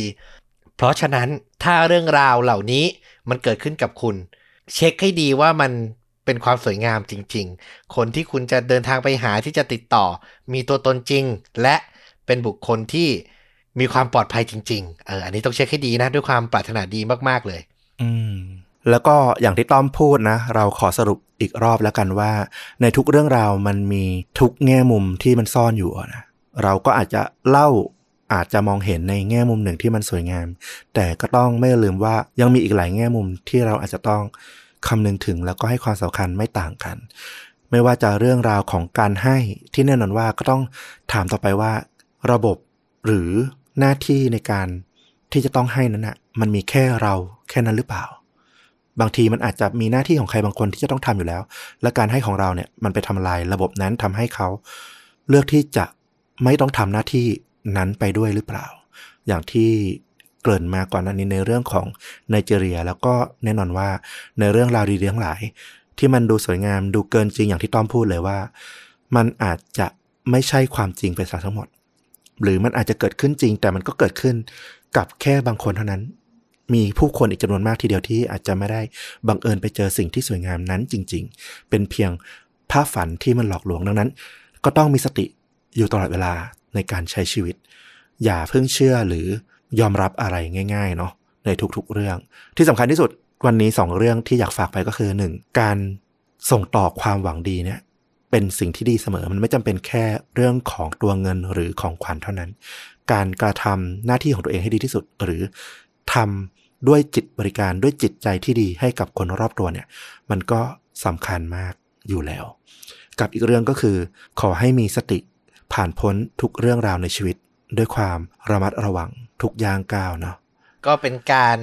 เพราะฉะนั้นถ้าเรื่องราวเหล่านี้มันเกิดขึ้นกับคุณ เช็คให้ดีว่ามันเป็นความสวยงามจริง ๆ คนที่คุณจะเดินทางไปหาที่จะติดต่อ มีตัวตนจริง และเป็นบุคคลที่มีความปลอดภัยจริง ๆ เออ อันนี้ต้องเช็คให้ดีนะ ด้วยความปรารถนาดีมาก ๆ เลย อืม แล้วก็อย่างที่ต้อมพูดนะ เราขอสรุปอีกรอบแล้วกันว่า ในทุกเรื่องราวมันมีทุกแง่มุมที่มันซ่อนอยู่นะเราก็อาจจะเล่าอาจจะมองเห็นในแง่มุมหนึ่งที่มันสวยงาม แต่ก็ต้องไม่ลืมว่ายังมีอีกหลายแง่มุมที่เราอาจจะต้องคำนึงถึงแล้วก็ให้ความสำคัญไม่ต่างกัน ไม่ว่าจะเรื่องราวของการให้ที่แน่นอนว่าก็ต้องถามต่อไปว่า ระบบหรือหน้าที่ในการที่จะต้องให้นั้นนะ่ะมันมีแค่เราแค่นั้นหรือเปล่า บางทีมันอาจจะมีหน้าที่ของใครบางคนที่จะต้องทำอยู่แล้ว และการให้ของเราเนี่ยมันไปทำลายระบบนั้นทำให้เขาเลือกที่จะไม่ต้องทำหน้าที่นั้นไปด้วยหรือเปล่า อย่างที่เกริ่นมาก่อนอันนี้ในเรื่องของไนจีเรีย แล้วก็แน่นอนว่าในเรื่องราวดีๆทั้งหลาย ที่มันดูสวยงามดูเกินจริงอย่างที่ต้อมพูดเลยว่า มันอาจจะไม่ใช่ความจริงไปซะทั้งหมด หรือมันอาจจะเกิดขึ้นจริง แต่มันก็เกิดขึ้นกับแค่บางคนเท่านั้น มีผู้คนอีกจำนวนมากทีเดียวที่อาจจะไม่ได้บังเอิญไปเจอสิ่งที่สวยงามนั้นจริง ๆ เป็นเพียงภาพฝันที่มันหลอกลวงดังนั้น ก็ต้องมีสติอยู่ตลอดเวลาในการใช้ชีวิต อย่าเพิ่งเชื่อหรือยอมรับอะไรง่ายๆเนาะในทุกๆเรื่อง ที่สำคัญที่สุดวันนี้สองเรื่องที่อยากฝากไปก็คือหนึ่งการส่งต่อความหวังดีเนี่ยเป็นสิ่งที่ดีเสมอมันไม่จำเป็นแค่เรื่องของตัวเงินหรือของขวัญเท่านั้น การกระทำหน้าที่ของตัวเองให้ดีที่สุด หรือทำ ด้วยจิตบริการด้วยจิตใจที่ดีให้กับคนรอบตัวเนี่ย มันก็สำคัญมากอยู่แล้ว กับอีกเรื่องก็คือ ขอให้มีสติผ่านพ้นทุกเรื่องราวในชีวิต ด้วยความระมัดระวังทุกย่างก้าวเนาะก็เป็นการ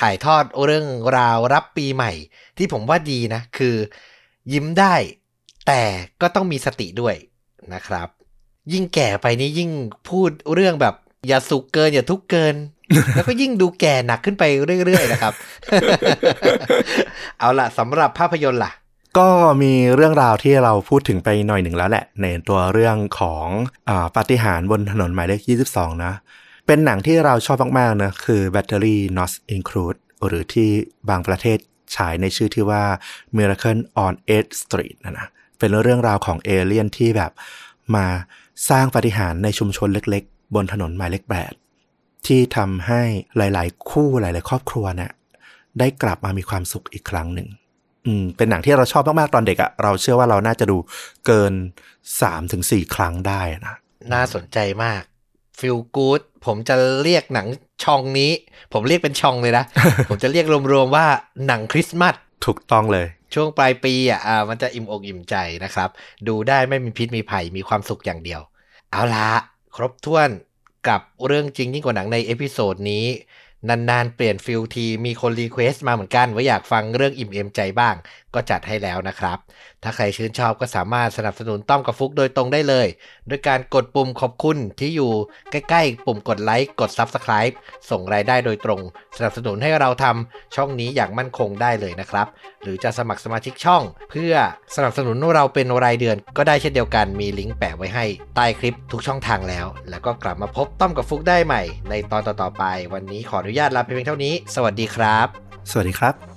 ถ่ายทอดเรื่องราวรับปีใหม่ ที่ผมว่าดีนะ คือ ยิ้มได้ แต่ก็ต้องมีสติด้วยนะครับ ยิ่งแก่ไปนี่ยิ่งพูดเรื่องแบบอย่าสุขเกินอย่าทุกเกิน แล้วก็ยิ่งดูแก่หนักขึ้นไปเรื่อยๆนะครับ เอาล่ะสำหรับภาพยนตร์ล่ะ ก็มีเรื่องราวที่เราพูดถึงไปหน่อยหนึ่งแล้วแหละ ในตัวเรื่องของอปาฏิหาริย์บนถนนหมายเลข 22 นะ เป็นหนังที่เราชอบมากๆนะคือ Battery Not Include หรือที่บางประเทศฉายในชื่อที่ว่า Miracle on 8th Street นะนะเป็นเรื่องราวของเอเลี่ยนที่แบบมาสร้างปาฏิหาริย์ในชุมชนเล็ก ๆ บนถนนหมายเลขแปด ที่ทำให้หลาย ๆ คู่หลาย ๆ ครอบครัวเนี่ยได้กลับมามีความสุขอีกครั้งหนึ่ง อืม เป็นหนังที่เราชอบมาก ๆ ตอนเด็กอะเราเชื่อว่าเราน่าจะดูเกิน3าถึงสครั้งได้นะ น่าสนใจมากfeel good ผมจะเรียกหนังช่องนี้ ผมเรียกเป็นช่องเลยนะ ผมจะเรียกรวม ๆ ว่าหนังคริสต์มาสถูกต้องเลย ช่วงปลายปีอะอ่ามันจะอิ่มอกอิ่มใจนะครับ ดูได้ไม่มีพิษมีภัยมีความสุขอย่างเดียว เอาละครบถ้วน กับเรื่องจริงยิ่งกว่าหนังใน episode นี้ นานๆ เปลี่ยน feel ที มีคน request มาเหมือนกัน ว่าอยากฟังเรื่องอิ่มเอมใจบ้าง ก็จัดให้แล้วนะครับ ถ้าใครชื่นชอบก็สามารถสนับสนุนต้อมกับฟุกโดยตรงได้เลย ด้วยการกดปุ่มขอบคุณที่อยู่ใกล้ๆ ปุ่มกดไลค์กด Subscribe ส่งรายได้โดยตรง สนับสนุนให้เราทำช่องนี้อย่างมั่นคงได้เลยนะครับ หรือจะสมัครสมาชิกช่อง เพื่อสนับสนุนเราเป็นรายเดือนก็ได้เช่นเดียวกันมีลิงก์แปะไว้ให้ใต้คลิปทุกช่องทางแล้ว แล้วก็กลับมาพบต้อมกับฟุกได้ใหม่ ในตอนต่อๆไป วันนี้ขออนุญาตลาไปเพียงเท่านี้ สวัสดีครับ สวัสดีครับ